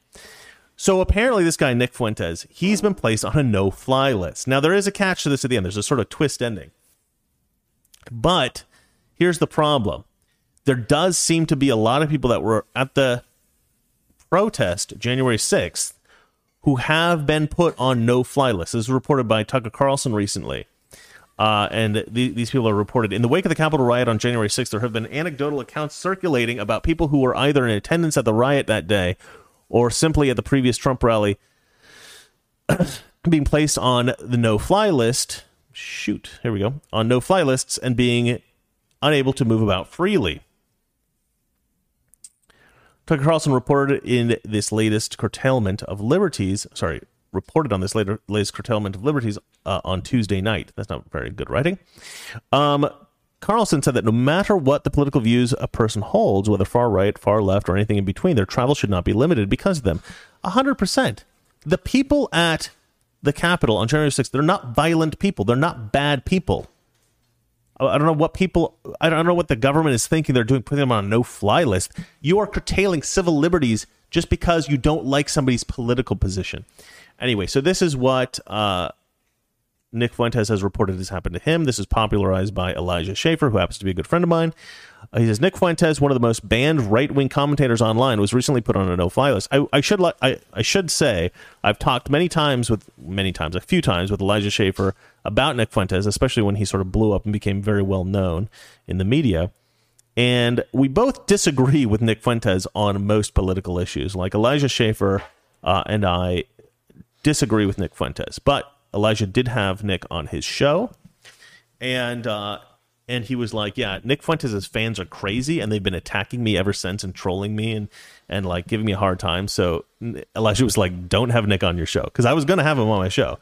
So apparently, this guy Nick Fuentes, he's been placed on a no-fly list. Now there is a catch to this at the end. There's a sort of twist ending. But here's the problem: there does seem to be a lot of people that were at the protest January 6th who have been put on no-fly lists. This was reported by Tucker Carlson recently. Uh, and th- these people are reported in the wake of the Capitol riot on January 6th. There have been anecdotal accounts circulating about people who were either in attendance at the riot that day or simply at the previous Trump rally being placed on the no fly list. Shoot, here we go. On no fly lists and being unable to move about freely. Tucker Carlson reported in this latest curtailment of liberties, sorry, reported on this later latest curtailment of liberties uh, on Tuesday night. That's not very good writing. Um, Carlson said that no matter what the political views a person holds, whether far right, far left, or anything in between, their travel should not be limited because of them. 100%. The people at the Capitol on January 6th, they're not violent people. They're not bad people. I don't know what people, I don't know what the government is thinking they're doing, putting them on a no fly list. You are curtailing civil liberties just because you don't like somebody's political position. Anyway, so this is what uh, Nick Fuentes has reported this happened to him. This is popularized by Elijah Schaffer, who happens to be a good friend of mine. Uh, he says Nick Fuentes, one of the most banned right-wing commentators online, was recently put on a no-fly list. I, I should I, I should say I've talked many times with many times, a few times with Elijah Schaffer about Nick Fuentes, especially when he sort of blew up and became very well known in the media. And we both disagree with Nick Fuentes on most political issues. Like Elijah Schaffer uh, and I disagree with Nick Fuentes, but Elijah did have Nick on his show, and uh, and he was like, "Yeah, Nick Fuentes' fans are crazy, and they've been attacking me ever since and trolling me and and like giving me a hard time." So Elijah was like, "Don't have Nick on your show," because I was going to have him on my show,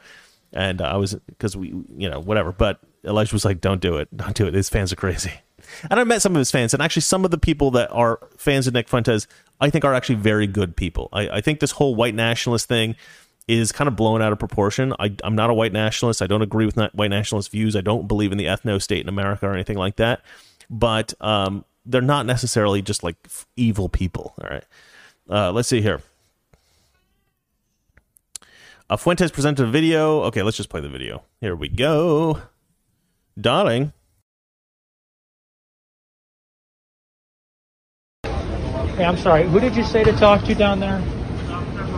and I was because we, you know, whatever. But Elijah was like, "Don't do it, don't do it. His fans are crazy." And I met some of his fans, and actually, some of the people that are fans of Nick Fuentes, I think, are actually very good people. I, I think this whole white nationalist thing is kind of blown out of proportion. I, am not a white nationalist. I don't agree with white nationalist views. I don't believe in the ethno state in America or anything like that. But um, they're not necessarily just like evil people. All right. Uh, let's see here. Uh, Fuentes presented a video. Okay, let's just play the video. Here we go. Darling. Hey, I'm sorry. Who did you say to talk to down there?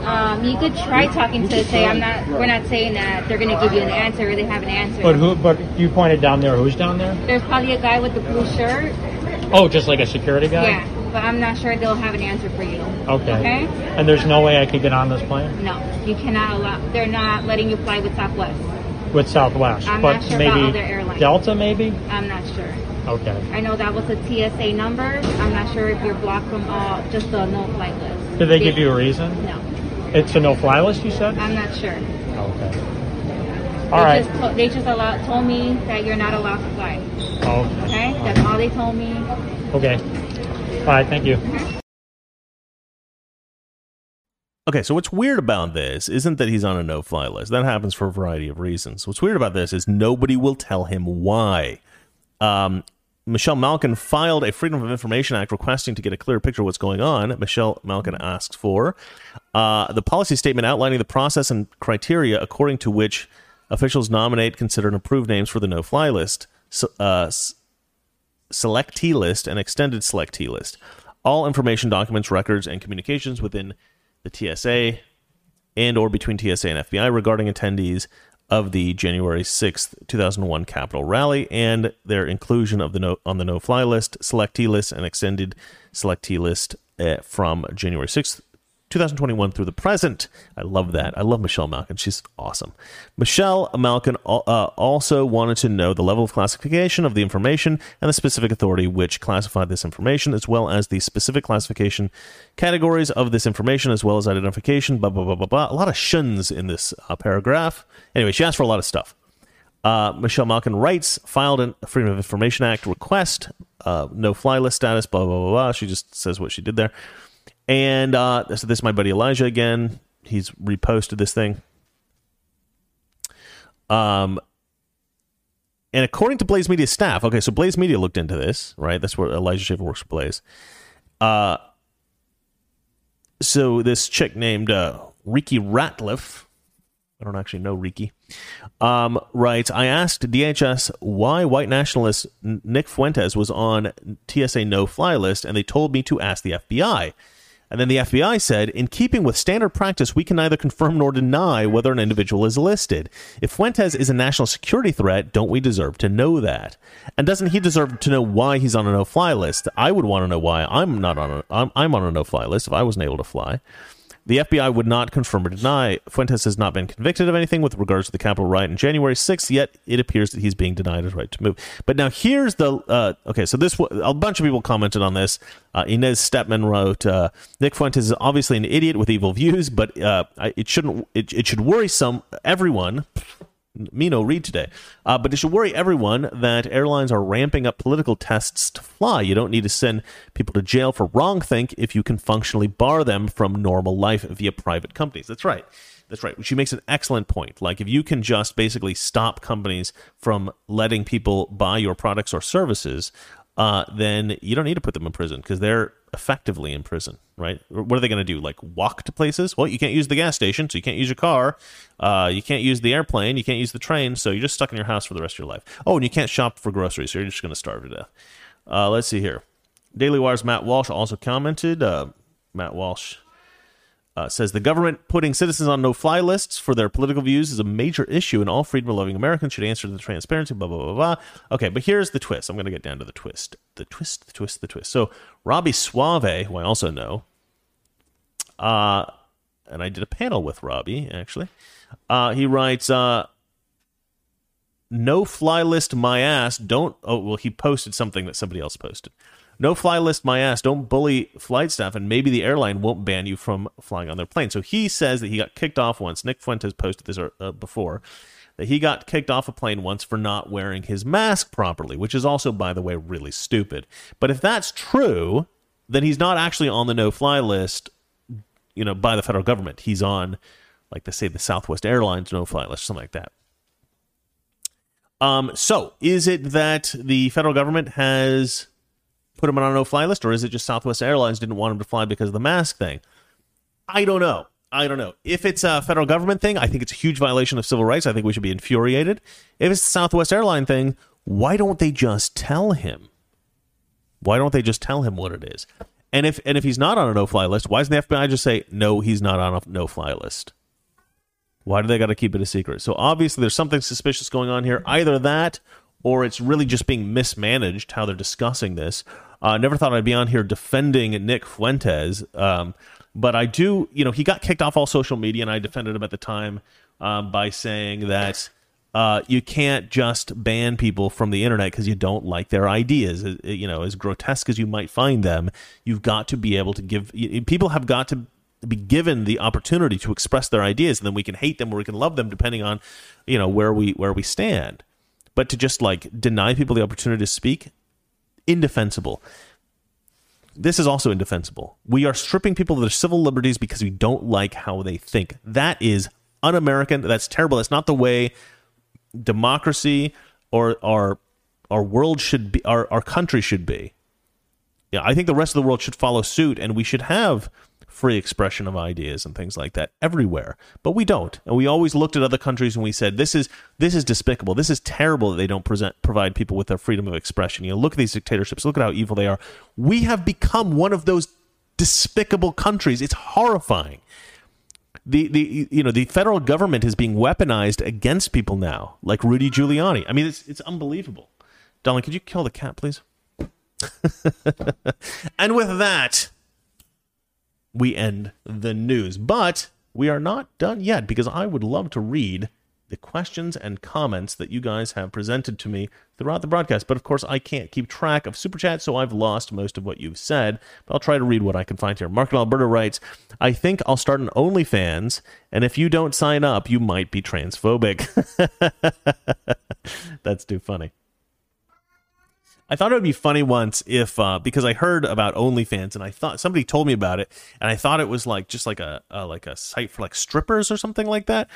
Um, you could try talking to say I'm not. We're not saying that they're going to give you an answer. or They have an answer. But who? But you pointed down there. Who's down there? There's probably a guy with the blue shirt. Oh, just like a security guy. Yeah, but I'm not sure they'll have an answer for you. Okay. Okay. And there's no way I could get on this plane No, you cannot allow. They're not letting you fly with Southwest. with Southwest. I'm but not sure maybe about other airlines. Delta, maybe. I'm not sure. Okay. I know that was a TSA number. I'm not sure if you're blocked from all just the no flight list. Did they give you a reason? No, It's a no-fly list. You said. I'm not sure. Okay. They All right. just to- they just allow, told me that you're not allowed to fly. Okay. Okay, that's all they told me. Okay. All right. Thank you. Okay, so what's weird about this isn't that he's on a no fly list. That happens for a variety of reasons. What's weird about this is nobody will tell him why. Um, Michelle Malkin filed a Freedom of Information Act requesting to get a clear picture of what's going on. Michelle Malkin asks for uh, the policy statement outlining the process and criteria according to which officials nominate, consider, and approve names for the no fly list. So, uh, selectee list and extended selectee list. All information, documents, records, and communications within the TSA and or between TSA and FBI regarding attendees of the January 6th, 2001 Capitol rally and their inclusion of the no, on the no-fly list, selectee list, and extended selectee list uh, from January 6th, 2021 through the present. I love that. I love Michelle Malkin. She's awesome. Michelle Malkin uh, also wanted to know the level of classification of the information and the specific authority which classified this information, as well as the specific classification categories of this information, as well as identification. Blah blah blah blah blah. A lot of shuns in this uh, paragraph. Anyway, she asked for a lot of stuff. Uh, Michelle Malkin writes, filed a Freedom of Information Act request, uh, no fly list status, blah, blah, blah, blah. She just says what she did there. And uh, so this is my buddy Elijah again. He's reposted this thing. Um, and according to Blaze Media staff, okay, so Blaze Media looked into this, right? That's where Elijah Schaffer works for Blaze. Uh, so this chick named uh, Riki Ratliff, I don't actually know Riki, um, writes, I asked DHS why white nationalist Nick Fuentes was on TSA no-fly list, and they told me to ask the FBI. And then the FBI said, in keeping with standard practice, we can neither confirm nor deny whether an individual is listed. If Fuentes is a national security threat, don't we deserve to know that? And doesn't he deserve to know why he's on a no-fly list? I would want to know why I'm not on a I'm, I'm on a no-fly list if I wasn't able to fly. The FBI would not confirm or deny Fuentes has not been convicted of anything with regards to the Capitol riot on January 6th, yet it appears that he's being denied his right to move. But now here's the uh, okay, so this a bunch of people commented on this. Uh, Inez Stepman wrote, uh, "Nick Fuentes is obviously an idiot with evil views, but uh, it shouldn't it, it should worry some everyone." Me no read today. Uh, but it should worry everyone that airlines are ramping up political tests to fly. You don't need to send people to jail for wrongthink if you can functionally bar them from normal life via private companies. That's right. That's right. She makes an excellent point. Like if you can just basically stop companies from letting people buy your products or services, uh, then you don't need to put them in prison because they're effectively in prison, right? What are they going to do? Like walk to places? Well, you can't use the gas station, so you can't use your car. Uh, you can't use the airplane. You can't use the train, so you're just stuck in your house for the rest of your life. Oh, and you can't shop for groceries, so you're just going to starve to death. Uh, let's see here. Daily Wire's Matt Walsh also commented. Uh, Matt Walsh uh, says the government putting citizens on no-fly lists for their political views is a major issue, and all freedom-loving Americans should answer to the transparency. Blah blah blah blah. Okay, but here's the twist. I'm going to get down to the twist. The twist. The twist. The twist. So Robbie Soave, who I also know, uh, and I did a panel with Robbie actually. Uh, he writes, uh, "No fly list my ass. Don't." Oh well, he posted something that somebody else posted. No fly list my ass. Don't bully flight staff, and maybe the airline won't ban you from flying on their plane. So he says that he got kicked off once. Nick Fuentes posted this uh, before that he got kicked off a plane once for not wearing his mask properly, which is also, by the way, really stupid. But if that's true, then he's not actually on the no fly list, you know, by the federal government. He's on, like they say, the Southwest Airlines no fly list, something like that. Um, so is it that the federal government has put him on a no fly list, or is it just Southwest Airlines didn't want him to fly because of the mask thing? I don't know. I don't know. If it's a federal government thing, I think it's a huge violation of civil rights. I think we should be infuriated. If it's the Southwest Airline thing, why don't they just tell him? Why don't they just tell him what it is? And if and if he's not on a no fly list, why doesn't the FBI just say no? He's not on a no fly list. Why do they got to keep it a secret? So obviously there's something suspicious going on here. Either that, or it's really just being mismanaged how they're discussing this. Uh, never thought I'd be on here defending Nick Fuentes, um, but I do. You know, he got kicked off all social media, and I defended him at the time um, by saying that uh, you can't just ban people from the internet because you don't like their ideas. You know, as grotesque as you might find them, you've got to be able to give. People have got to be given the opportunity to express their ideas, and then we can hate them or we can love them depending on, you know, where we where we stand. But to just like deny people the opportunity to speak, indefensible. This is also indefensible. We are stripping people of their civil liberties because we don't like how they think. That is un American. That's terrible. That's not the way democracy or our our world should be our, our country should be. Yeah, I think the rest of the world should follow suit and we should have free expression of ideas and things like that everywhere. But we don't. And we always looked at other countries and we said this is this is despicable. This is terrible that they don't present provide people with their freedom of expression. You know look at these dictatorships. Look at how evil they are. We have become one of those despicable countries. It's horrifying. The the you know the federal government is being weaponized against people now like Rudy Giuliani. I mean it's it's unbelievable. Darling could you kill the cat please? And with that we end the news. But we are not done yet because I would love to read the questions and comments that you guys have presented to me throughout the broadcast. But of course, I can't keep track of super chat, so I've lost most of what you've said. But I'll try to read what I can find here. Mark Alberta writes, I think I'll start an OnlyFans, and if you don't sign up, you might be transphobic. That's too funny. I thought it would be funny once if uh, because I heard about OnlyFans and I thought somebody told me about it and I thought it was like just like a, a like a site for like strippers or something like that.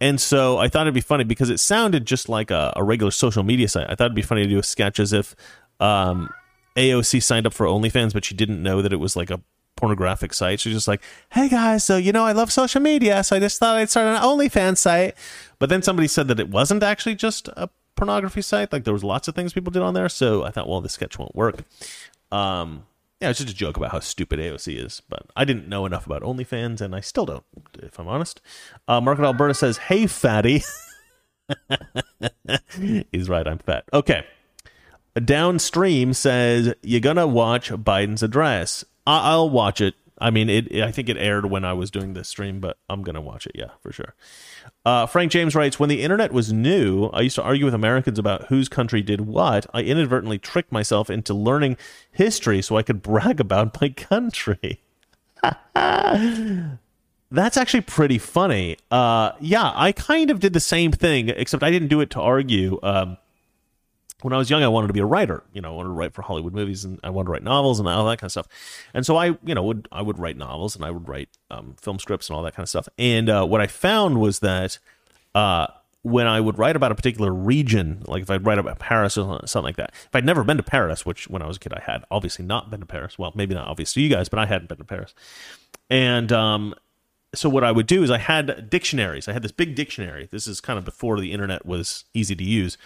And so I thought it'd be funny because it sounded just like a, a regular social media site. I thought it'd be funny to do a sketch as if um, AOC signed up for OnlyFans, but she didn't know that it was like a pornographic site. She's just like, "Hey guys, so you know I love social media, so I just thought I'd start an OnlyFans site." But then somebody said that it wasn't actually just a pornography site. Like there was lots of things people did on there. So I thought, well, this sketch won't work. Um, yeah, it's just a joke about how stupid AOC is. But I didn't know enough about OnlyFans, and I still don't, if I'm honest. Uh, Market Alberta says, "Hey, fatty." He's right. I'm fat. Okay. Downstream says you're gonna watch Biden's address. I- I'll watch it. I mean, it. I think it aired when I was doing this stream, but I'm gonna watch it. Yeah, for sure. Uh, Frank James writes, when the internet was new, I used to argue with Americans about whose country did what. I inadvertently tricked myself into learning history so I could brag about my country. That's actually pretty funny. Uh, yeah, I kind of did the same thing, except I didn't do it to argue. Um, when I was young, I wanted to be a writer. You know, I wanted to write for Hollywood movies, and I wanted to write novels and all that kind of stuff. And so I, you know, would I would write novels and I would write um, film scripts and all that kind of stuff. And uh, what I found was that uh, when I would write about a particular region, like if I'd write about Paris or something like that, if I'd never been to Paris, which when I was a kid I had obviously not been to Paris. Well, maybe not obvious to you guys, but I hadn't been to Paris. And um, so what I would do is I had dictionaries. I had this big dictionary. This is kind of before the internet was easy to use.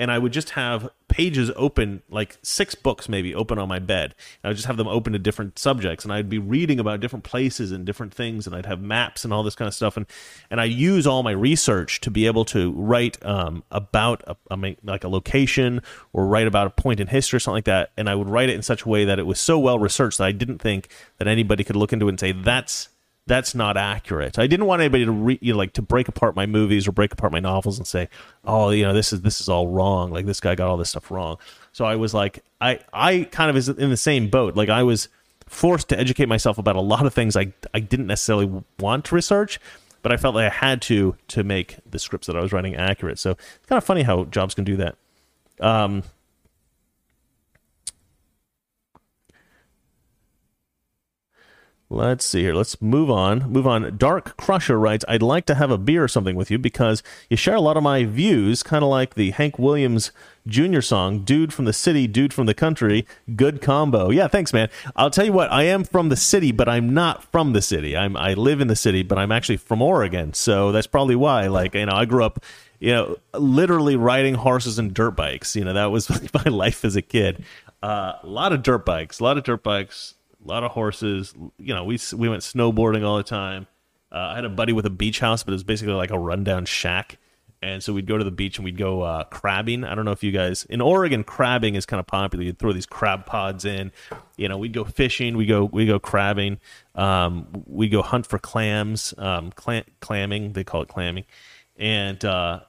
And I would just have pages open, like six books maybe open on my bed. And I would just have them open to different subjects. And I'd be reading about different places and different things. And I'd have maps and all this kind of stuff. And and I use all my research to be able to write um, about a, a, like a location or write about a point in history or something like that. And I would write it in such a way that it was so well researched that I didn't think that anybody could look into it and say that's that's not accurate. I didn't want anybody to re, you know, like to break apart my movies or break apart my novels and say, "Oh, you know, this is this is all wrong. Like this guy got all this stuff wrong." So I was like, I I kind of is in the same boat. Like I was forced to educate myself about a lot of things I I didn't necessarily want to research, but I felt like I had to to make the scripts that I was writing accurate. So it's kind of funny how jobs can do that. Um, Let's see here. Let's move on. Move on. Dark Crusher writes, I'd like to have a beer or something with you because you share a lot of my views, kind of like the Hank Williams Jr. song, Dude from the City, Dude from the Country. Good combo. Yeah, thanks, man. I'll tell you what, I am from the city, but I'm not from the city. I'm I live in the city, but I'm actually from Oregon. So that's probably why. Like, you know, I grew up, you know, literally riding horses and dirt bikes. You know, that was my life as a kid. Uh, a lot of dirt bikes, a lot of dirt bikes a lot of horses. You know, we we went snowboarding all the time. Uh, I had a buddy with a beach house, but it was basically like a rundown shack. And so we'd go to the beach and we'd go uh, crabbing. I don't know if you guys in Oregon crabbing is kind of popular. You'd throw these crab pods in. You know, we'd go fishing. We go we go crabbing. Um, we go hunt for clams. Um, clam, clamming they call it clamming. And uh,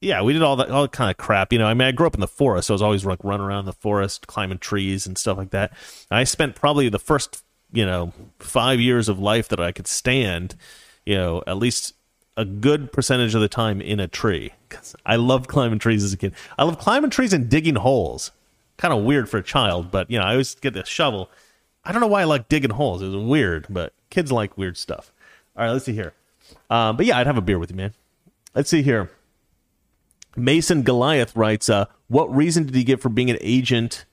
yeah, we did all that all that kind of crap. You know, I mean, I grew up in the forest, so I was always like running around the forest, climbing trees and stuff like that. And I spent probably the first, you know, five years of life that I could stand, you know, at least a good percentage of the time in a tree. Cause I loved climbing trees as a kid. I love climbing trees and digging holes. Kind of weird for a child, but you know, I always get the shovel. I don't know why I like digging holes. It was weird, but kids like weird stuff. All right, let's see here. Um, but yeah, I'd have a beer with you, man. Let's see here. Mason Goliath writes, uh, "What reason did he give for being an agent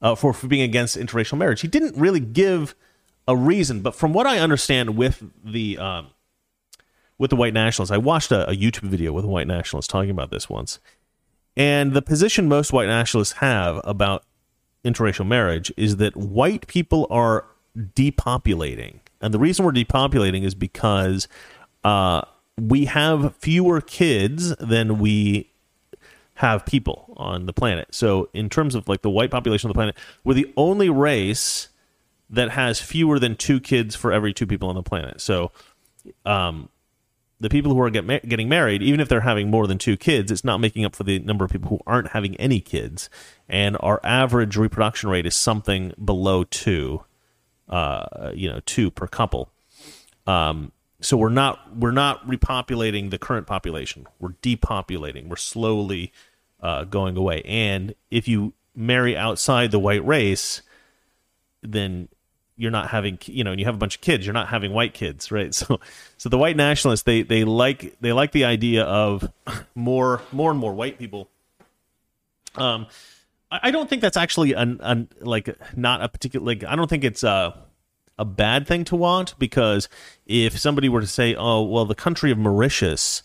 uh, for for being against interracial marriage?" He didn't really give a reason, but from what I understand with the um, with the white nationalists, I watched a, a YouTube video with a white nationalist talking about this once, and the position most white nationalists have about interracial marriage is that white people are depopulating, and the reason we're depopulating is because uh, we have fewer kids than we have people on the planet. So in terms of like the white population of the planet, we're the only race that has fewer than two kids for every two people on the planet. So um, the people who are get ma- getting married, even if they're having more than two kids, it's not making up for the number of people who aren't having any kids. And our average reproduction rate is something below two, uh, you know, two per couple. Um, so we're not we're not repopulating the current population. We're depopulating. We're slowly uh, going away. And if you marry outside the white race, then you're not having you know and you have a bunch of kids you're not having white kids right so so the white nationalists they they like they like the idea of more more and more white people um i, don't think that's actually an, an like not a particular like i don't think it's a a bad thing to want because if somebody were to say oh well the country of mauritius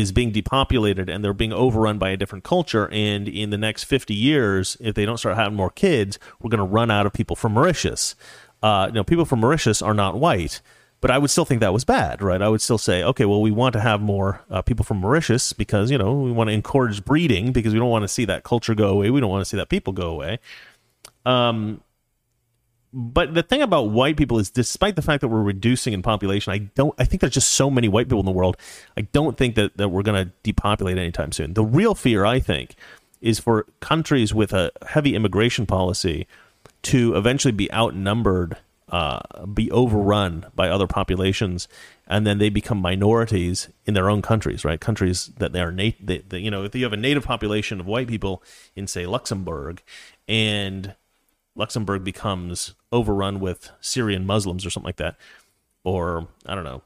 is being depopulated and they're being overrun by a different culture and in the next 50 years if they don't start having more kids we're going to run out of people from mauritius uh, you know, people from Mauritius are not white, but I would still think that was bad, right? I would still say, okay, well, we want to have more uh, people from Mauritius because you know we want to encourage breeding because we don't want to see that culture go away. We don't want to see that people go away. Um, but the thing about white people is, despite the fact that we're reducing in population, I don't. I think there's just so many white people in the world. I don't think that that we're going to depopulate anytime soon. The real fear, I think, is for countries with a heavy immigration policy to eventually be outnumbered, uh, be overrun by other populations, and then they become minorities in their own countries, right? Countries that they are nat- they, they, you know, if you have a native population of white people in, say, Luxembourg, and Luxembourg becomes overrun with Syrian Muslims or something like that, or I don't know,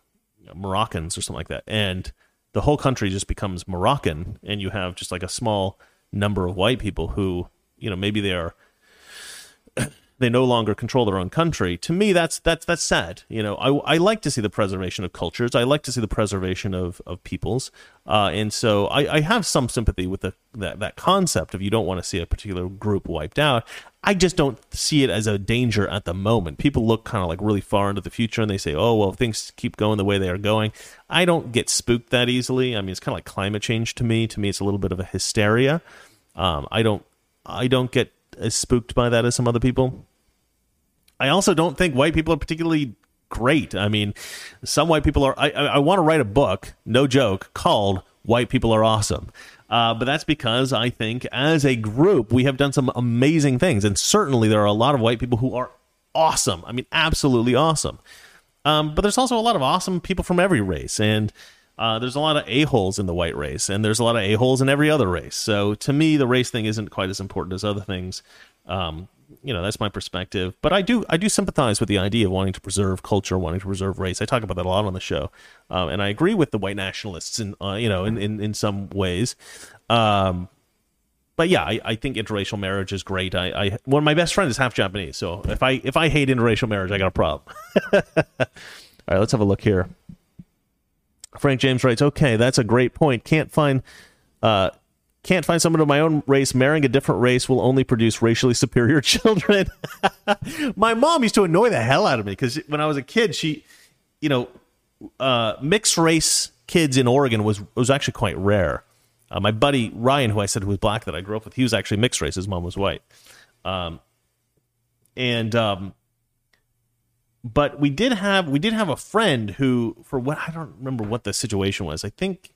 Moroccans or something like that, and the whole country just becomes Moroccan, and you have just like a small number of white people who, you know, maybe they are they no longer control their own country. To me, that's that's that's sad. You know, I, I like to see the preservation of cultures. I like to see the preservation of of peoples, uh, and so I, I have some sympathy with the that that concept of you don't want to see a particular group wiped out. I just don't see it as a danger at the moment. People look kind of like really far into the future and they say, "Oh, well, things keep going the way they are going." I don't get spooked that easily. I mean, it's kind of like climate change to me. To me, it's a little bit of a hysteria. Um, I don't I don't get as spooked by that as some other people. I also don't think white people are particularly great. I mean, some white people are. I, I, I want to write a book, no joke, called "White People Are Awesome." Uh, but that's because I think, as a group, we have done some amazing things, and certainly there are a lot of white people who are awesome. I mean, absolutely awesome. Um, but there's also a lot of awesome people from every race, and uh, there's a lot of a holes in the white race, and there's a lot of a holes in every other race. So to me, the race thing isn't quite as important as other things. Um, you know, that's my perspective. But I do I do sympathize with the idea of wanting to preserve culture, wanting to preserve race. I talk about that a lot on the show, um, and I agree with the white nationalists in uh, you know in, in in some ways. Um, but yeah, I, I think interracial marriage is great. I, I one of my best friends is half Japanese, so if I if I hate interracial marriage, I got a problem. All right, let's have a look here. Frank James writes, "Okay, that's a great point. Can't find uh, can't find someone of my own race. Marrying a different race will only produce racially superior children. my mom used to annoy the hell out of me because when I was a kid, she, you know, uh, mixed race kids in Oregon was was actually quite rare. Uh, my buddy Ryan, who I said was black that I grew up with, he was actually mixed race. His mom was white. Um, and um, but we did have we did have a friend who, for what I don't remember what the situation was. I think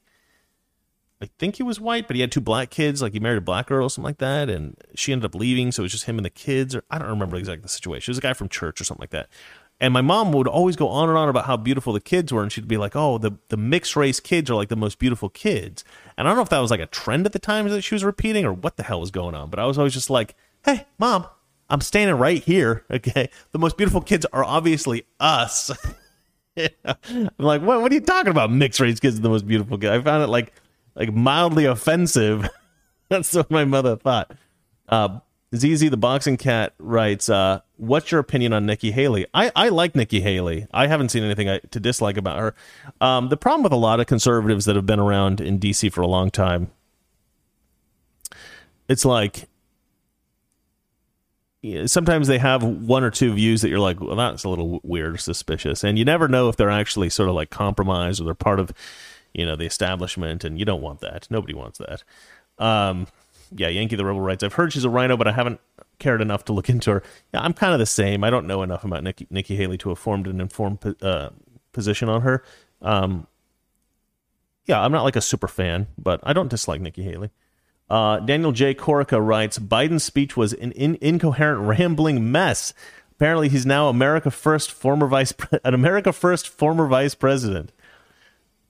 I think he was white, but he had two black kids. Like he married a black girl or something like that, and she ended up leaving. So it was just him and the kids, or I don't remember exactly the situation. It was a guy from church or something like that. And my mom would always go on and on about how beautiful the kids were, and she'd be like, "Oh, the the mixed race kids are like the most beautiful kids." And I don't know if that was like a trend at the time that she was repeating, or what the hell was going on. But I was always just like, "Hey, mom, I'm standing right here. Okay, the most beautiful kids are obviously us." I'm like, what? What are you talking about? Mixed race kids are the most beautiful kids. I found it like like mildly offensive. That's what my mother thought. Uh, ZZ the boxing cat writes, uh, "What's your opinion on Nikki Haley? I, I like Nikki Haley. I haven't seen anything I, to dislike about her. Um, the problem with a lot of conservatives that have been around in DC for a long time, it's like sometimes they have one or two views that you're like, well, that's a little weird suspicious, and you never know if they're actually sort of like compromised or they're part of." You know the establishment, and you don't want that. Nobody wants that. Um, yeah, Yankee the Rebel writes, I've heard she's a RINO, but I haven't cared enough to look into her. Yeah, I'm kind of the same. I don't know enough about Nikki, Nikki Haley to have formed an informed uh, position on her. Um, yeah, I'm not like a super fan, but I don't dislike Nikki Haley. Uh, Daniel J. Corica writes, Biden's speech was an in- incoherent, rambling mess. Apparently, he's now America first former vice pre- an America first former vice president.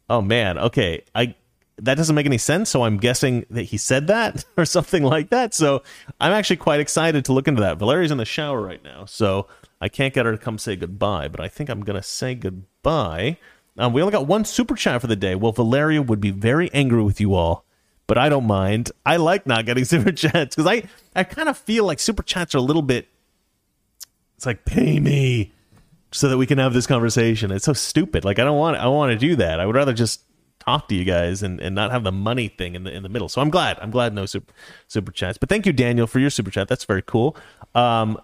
Oh man, okay. I that doesn't make any sense, so I'm guessing that he said that or something like that. So I'm actually quite excited to look into that. Valeria's in the shower right now, so I can't get her to come say goodbye, but I think I'm gonna say goodbye. Um, we only got one super chat for the day. Well, Valeria would be very angry with you all, but I don't mind. I like not getting super chats because I I kind of feel like super chats are a little bit. It's like pay me so that we can have this conversation. It's so stupid. Like I don't want I want to do that. I would rather just talk to you guys and, and not have the money thing in the in the middle. So I'm glad. I'm glad no super super chats. But thank you, Daniel, for your super chat. That's very cool. Um,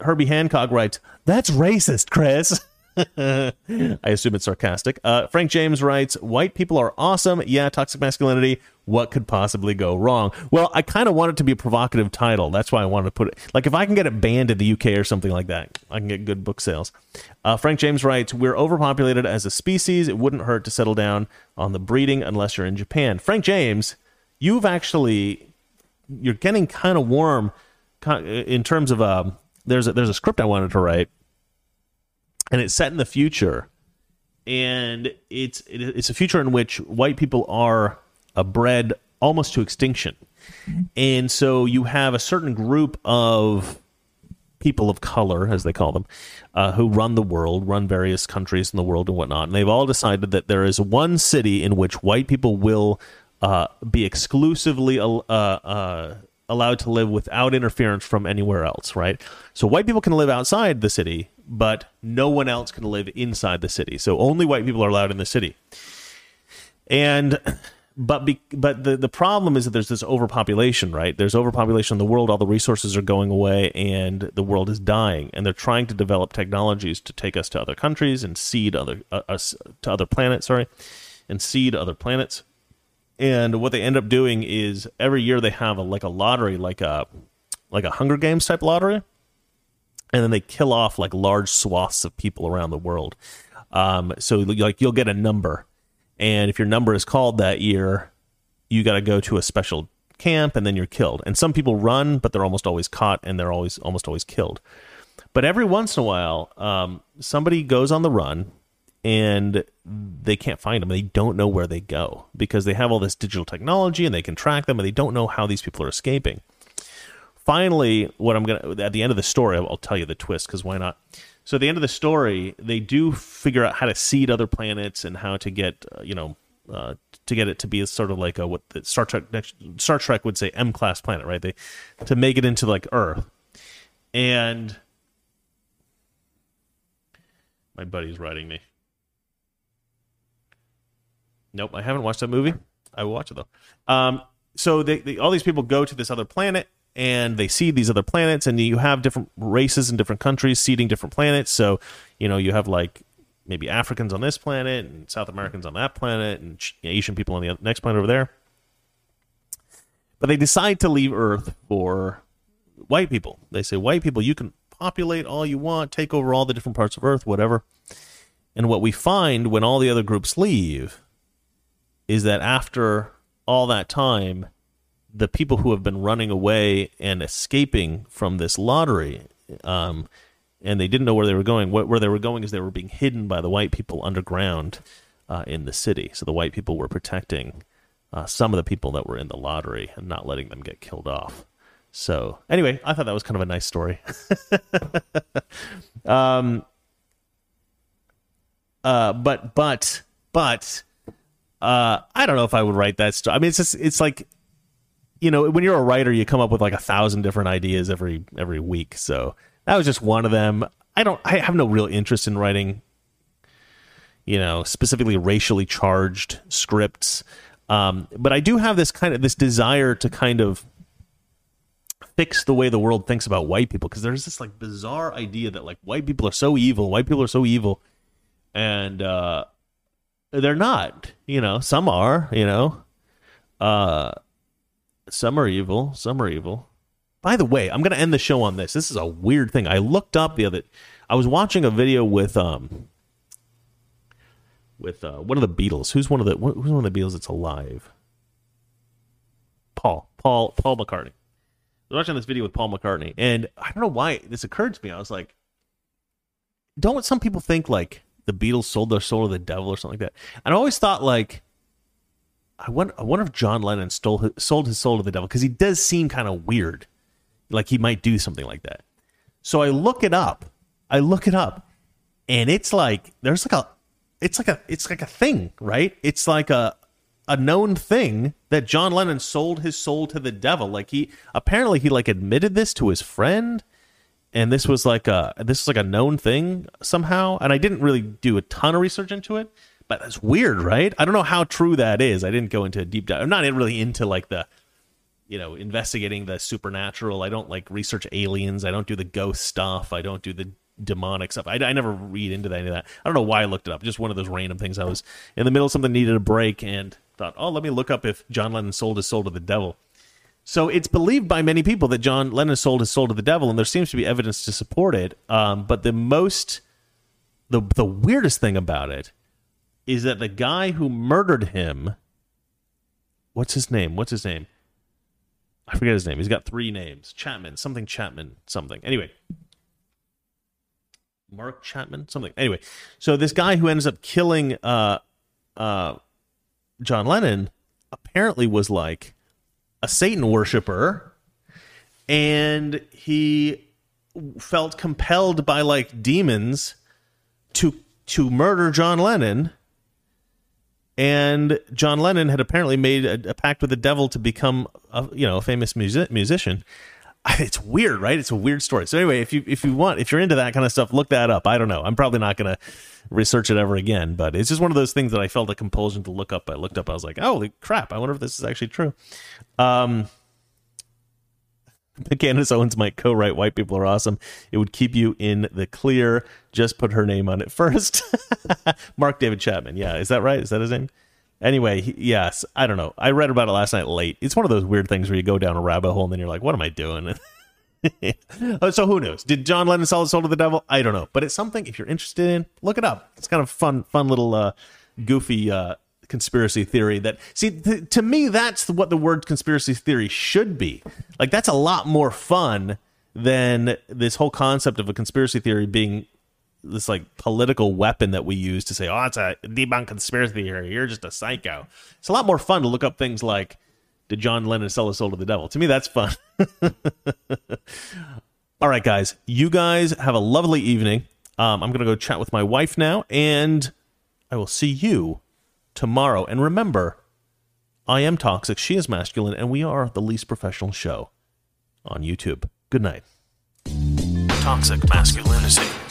Herbie Hancock writes, "That's racist, Chris." I assume it's sarcastic. Uh, Frank James writes, "White people are awesome. Yeah, toxic masculinity. What could possibly go wrong?" Well, I kind of want it to be a provocative title. That's why I wanted to put it. Like, if I can get it banned in the UK or something like that, I can get good book sales. Uh, Frank James writes, "We're overpopulated as a species. It wouldn't hurt to settle down on the breeding unless you're in Japan." Frank James, you've actually you're getting kind of warm in terms of um, there's a, there's a script I wanted to write and it's set in the future. And it's it's a future in which white people are bred almost to extinction. And so you have a certain group of people of color as they call them uh, who run the world run various countries in the world and whatnot. And they've all decided that there is one city in which white people will uh, be exclusively uh, uh, allowed to live without interference from anywhere else right so white people can live outside the city but no one else can live inside the city. So only white people are allowed in the city. And but be, but the the problem is that there's this overpopulation, right? There's overpopulation in the world. All the resources are going away, and the world is dying. And they're trying to develop technologies to take us to other countries and seed other uh, us to other planets. Sorry, and seed other planets. And what they end up doing is every year they have a like a lottery, like a like a Hunger Games type lottery, and then they kill off like large swaths of people around the world. Um, so like you'll get a number, and if your number is called that year, you got to go to a special camp, and then you're killed. And some people run, but they're almost always caught, and they're always almost always killed. But every once in a while, um, somebody goes on the run, and they can't find them. They don't know where they go because they have all this digital technology, and they can track them, and they don't know how these people are escaping finally, what I'm gonna at the end of the story, I'll tell you the twist because why not? So at the end of the story, they do figure out how to seed other planets and how to get uh, you know uh, to get it to be sort of like a what the Star Trek Star Trek would say M class planet, right? They to make it into like Earth, and my buddy's writing me. Nope, I haven't watched that movie. I will watch it though. Um, so they, they, all these people go to this other planet and they see these other planets and you have different races in different countries seeding different planets so you know you have like maybe africans on this planet and south americans on that planet and asian people on the next planet over there but they decide to leave earth for white people they say white people you can populate all you want take over all the different parts of earth whatever and what we find when all the other groups leave is that after all that time the people who have been running away and escaping from this lottery, um, and they didn't know where they were going. What, where they were going is they were being hidden by the white people underground uh, in the city. So the white people were protecting uh, some of the people that were in the lottery and not letting them get killed off. So anyway, I thought that was kind of a nice story. um, uh, but but but uh, I don't know if I would write that story. I mean, it's just it's like you know, when you're a writer, you come up with like a thousand different ideas every every week. So that was just one of them. I don't. I have no real interest in writing, you know, specifically racially charged scripts. Um, but I do have this kind of this desire to kind of fix the way the world thinks about white people because there's this like bizarre idea that like white people are so evil, white people are so evil, and uh, they're not. You know, some are. You know, uh, some are evil. Some are evil. By the way, I'm going to end the show on this. This is a weird thing. I looked up the other. I was watching a video with um with uh, one of the Beatles. Who's one of the who's one of the Beatles that's alive? Paul. Paul. Paul McCartney. I was watching this video with Paul McCartney, and I don't know why this occurred to me. I was like, don't some people think like the Beatles sold their soul to the devil or something like that? And I always thought like I wonder, I wonder if John Lennon stole his, sold his soul to the devil because he does seem kind of weird, like he might do something like that. So I look it up. I look it up, and it's like there's like a, it's like a, it's like a thing, right? It's like a, a known thing that John Lennon sold his soul to the devil. Like he apparently he like admitted this to his friend, and this was like a this is like a known thing somehow. And I didn't really do a ton of research into it, but that's weird, right? I don't know how true that is. I didn't go into a deep dive. I'm not really into like the you know investigating the supernatural. I don't like research aliens. I don't do the ghost stuff. I don't do the demonic stuff. I, I never read into any of that. I don't know why I looked it up. Just one of those random things. I was in the middle of something, needed a break, and thought, oh, let me look up if John Lennon sold his soul to the devil. So it's believed by many people that John Lennon sold his soul to the devil, and there seems to be evidence to support it. Um, but the most, the the weirdest thing about it is that the guy who murdered him, what's his name? What's his name? I forget his name. He's got three names: Chapman, something Chapman, something. Anyway, Mark Chapman, something. Anyway, so this guy who ends up killing uh, uh, John Lennon apparently was like a Satan worshiper, and he felt compelled by like demons to to murder John Lennon. And John Lennon had apparently made a, a pact with the devil to become, a, you know, a famous music, musician. It's weird, right? It's a weird story. So anyway, if you if you want, if you're into that kind of stuff, look that up. I don't know. I'm probably not to research it ever again, but it's just one of those things that I felt a compulsion to look up. I looked up. I was like, holy crap! I wonder if this is actually true. Um, Candace Owens might co-write "White People Are Awesome." It would keep you in the clear. Just put her name on it first. Mark David Chapman. Yeah, is that right? Is that his name? Anyway, he, yes, I don't know. I read about it last night late. It's one of those weird things where you go down a rabbit hole and then you're like, "What am I doing?" Oh, so who knows? Did John Lennon sell his soul to the devil? I don't know, but it's something. If you're interested in, look it up. It's kind of fun, fun little uh, goofy uh, conspiracy theory. That see, th- to me, that's what the word conspiracy theory should be. Like that's a lot more fun than this whole concept of a conspiracy theory being this like political weapon that we use to say, "Oh, it's a debunk conspiracy theory. You're just a psycho." It's a lot more fun to look up things like, "Did John Lennon sell his soul to the devil?" To me, that's fun. All right, guys, you guys have a lovely evening. Um, I'm gonna go chat with my wife now, and I will see you tomorrow. And remember, I am toxic. She is masculine, and we are the least professional show on YouTube. Good night. Toxic masculinity.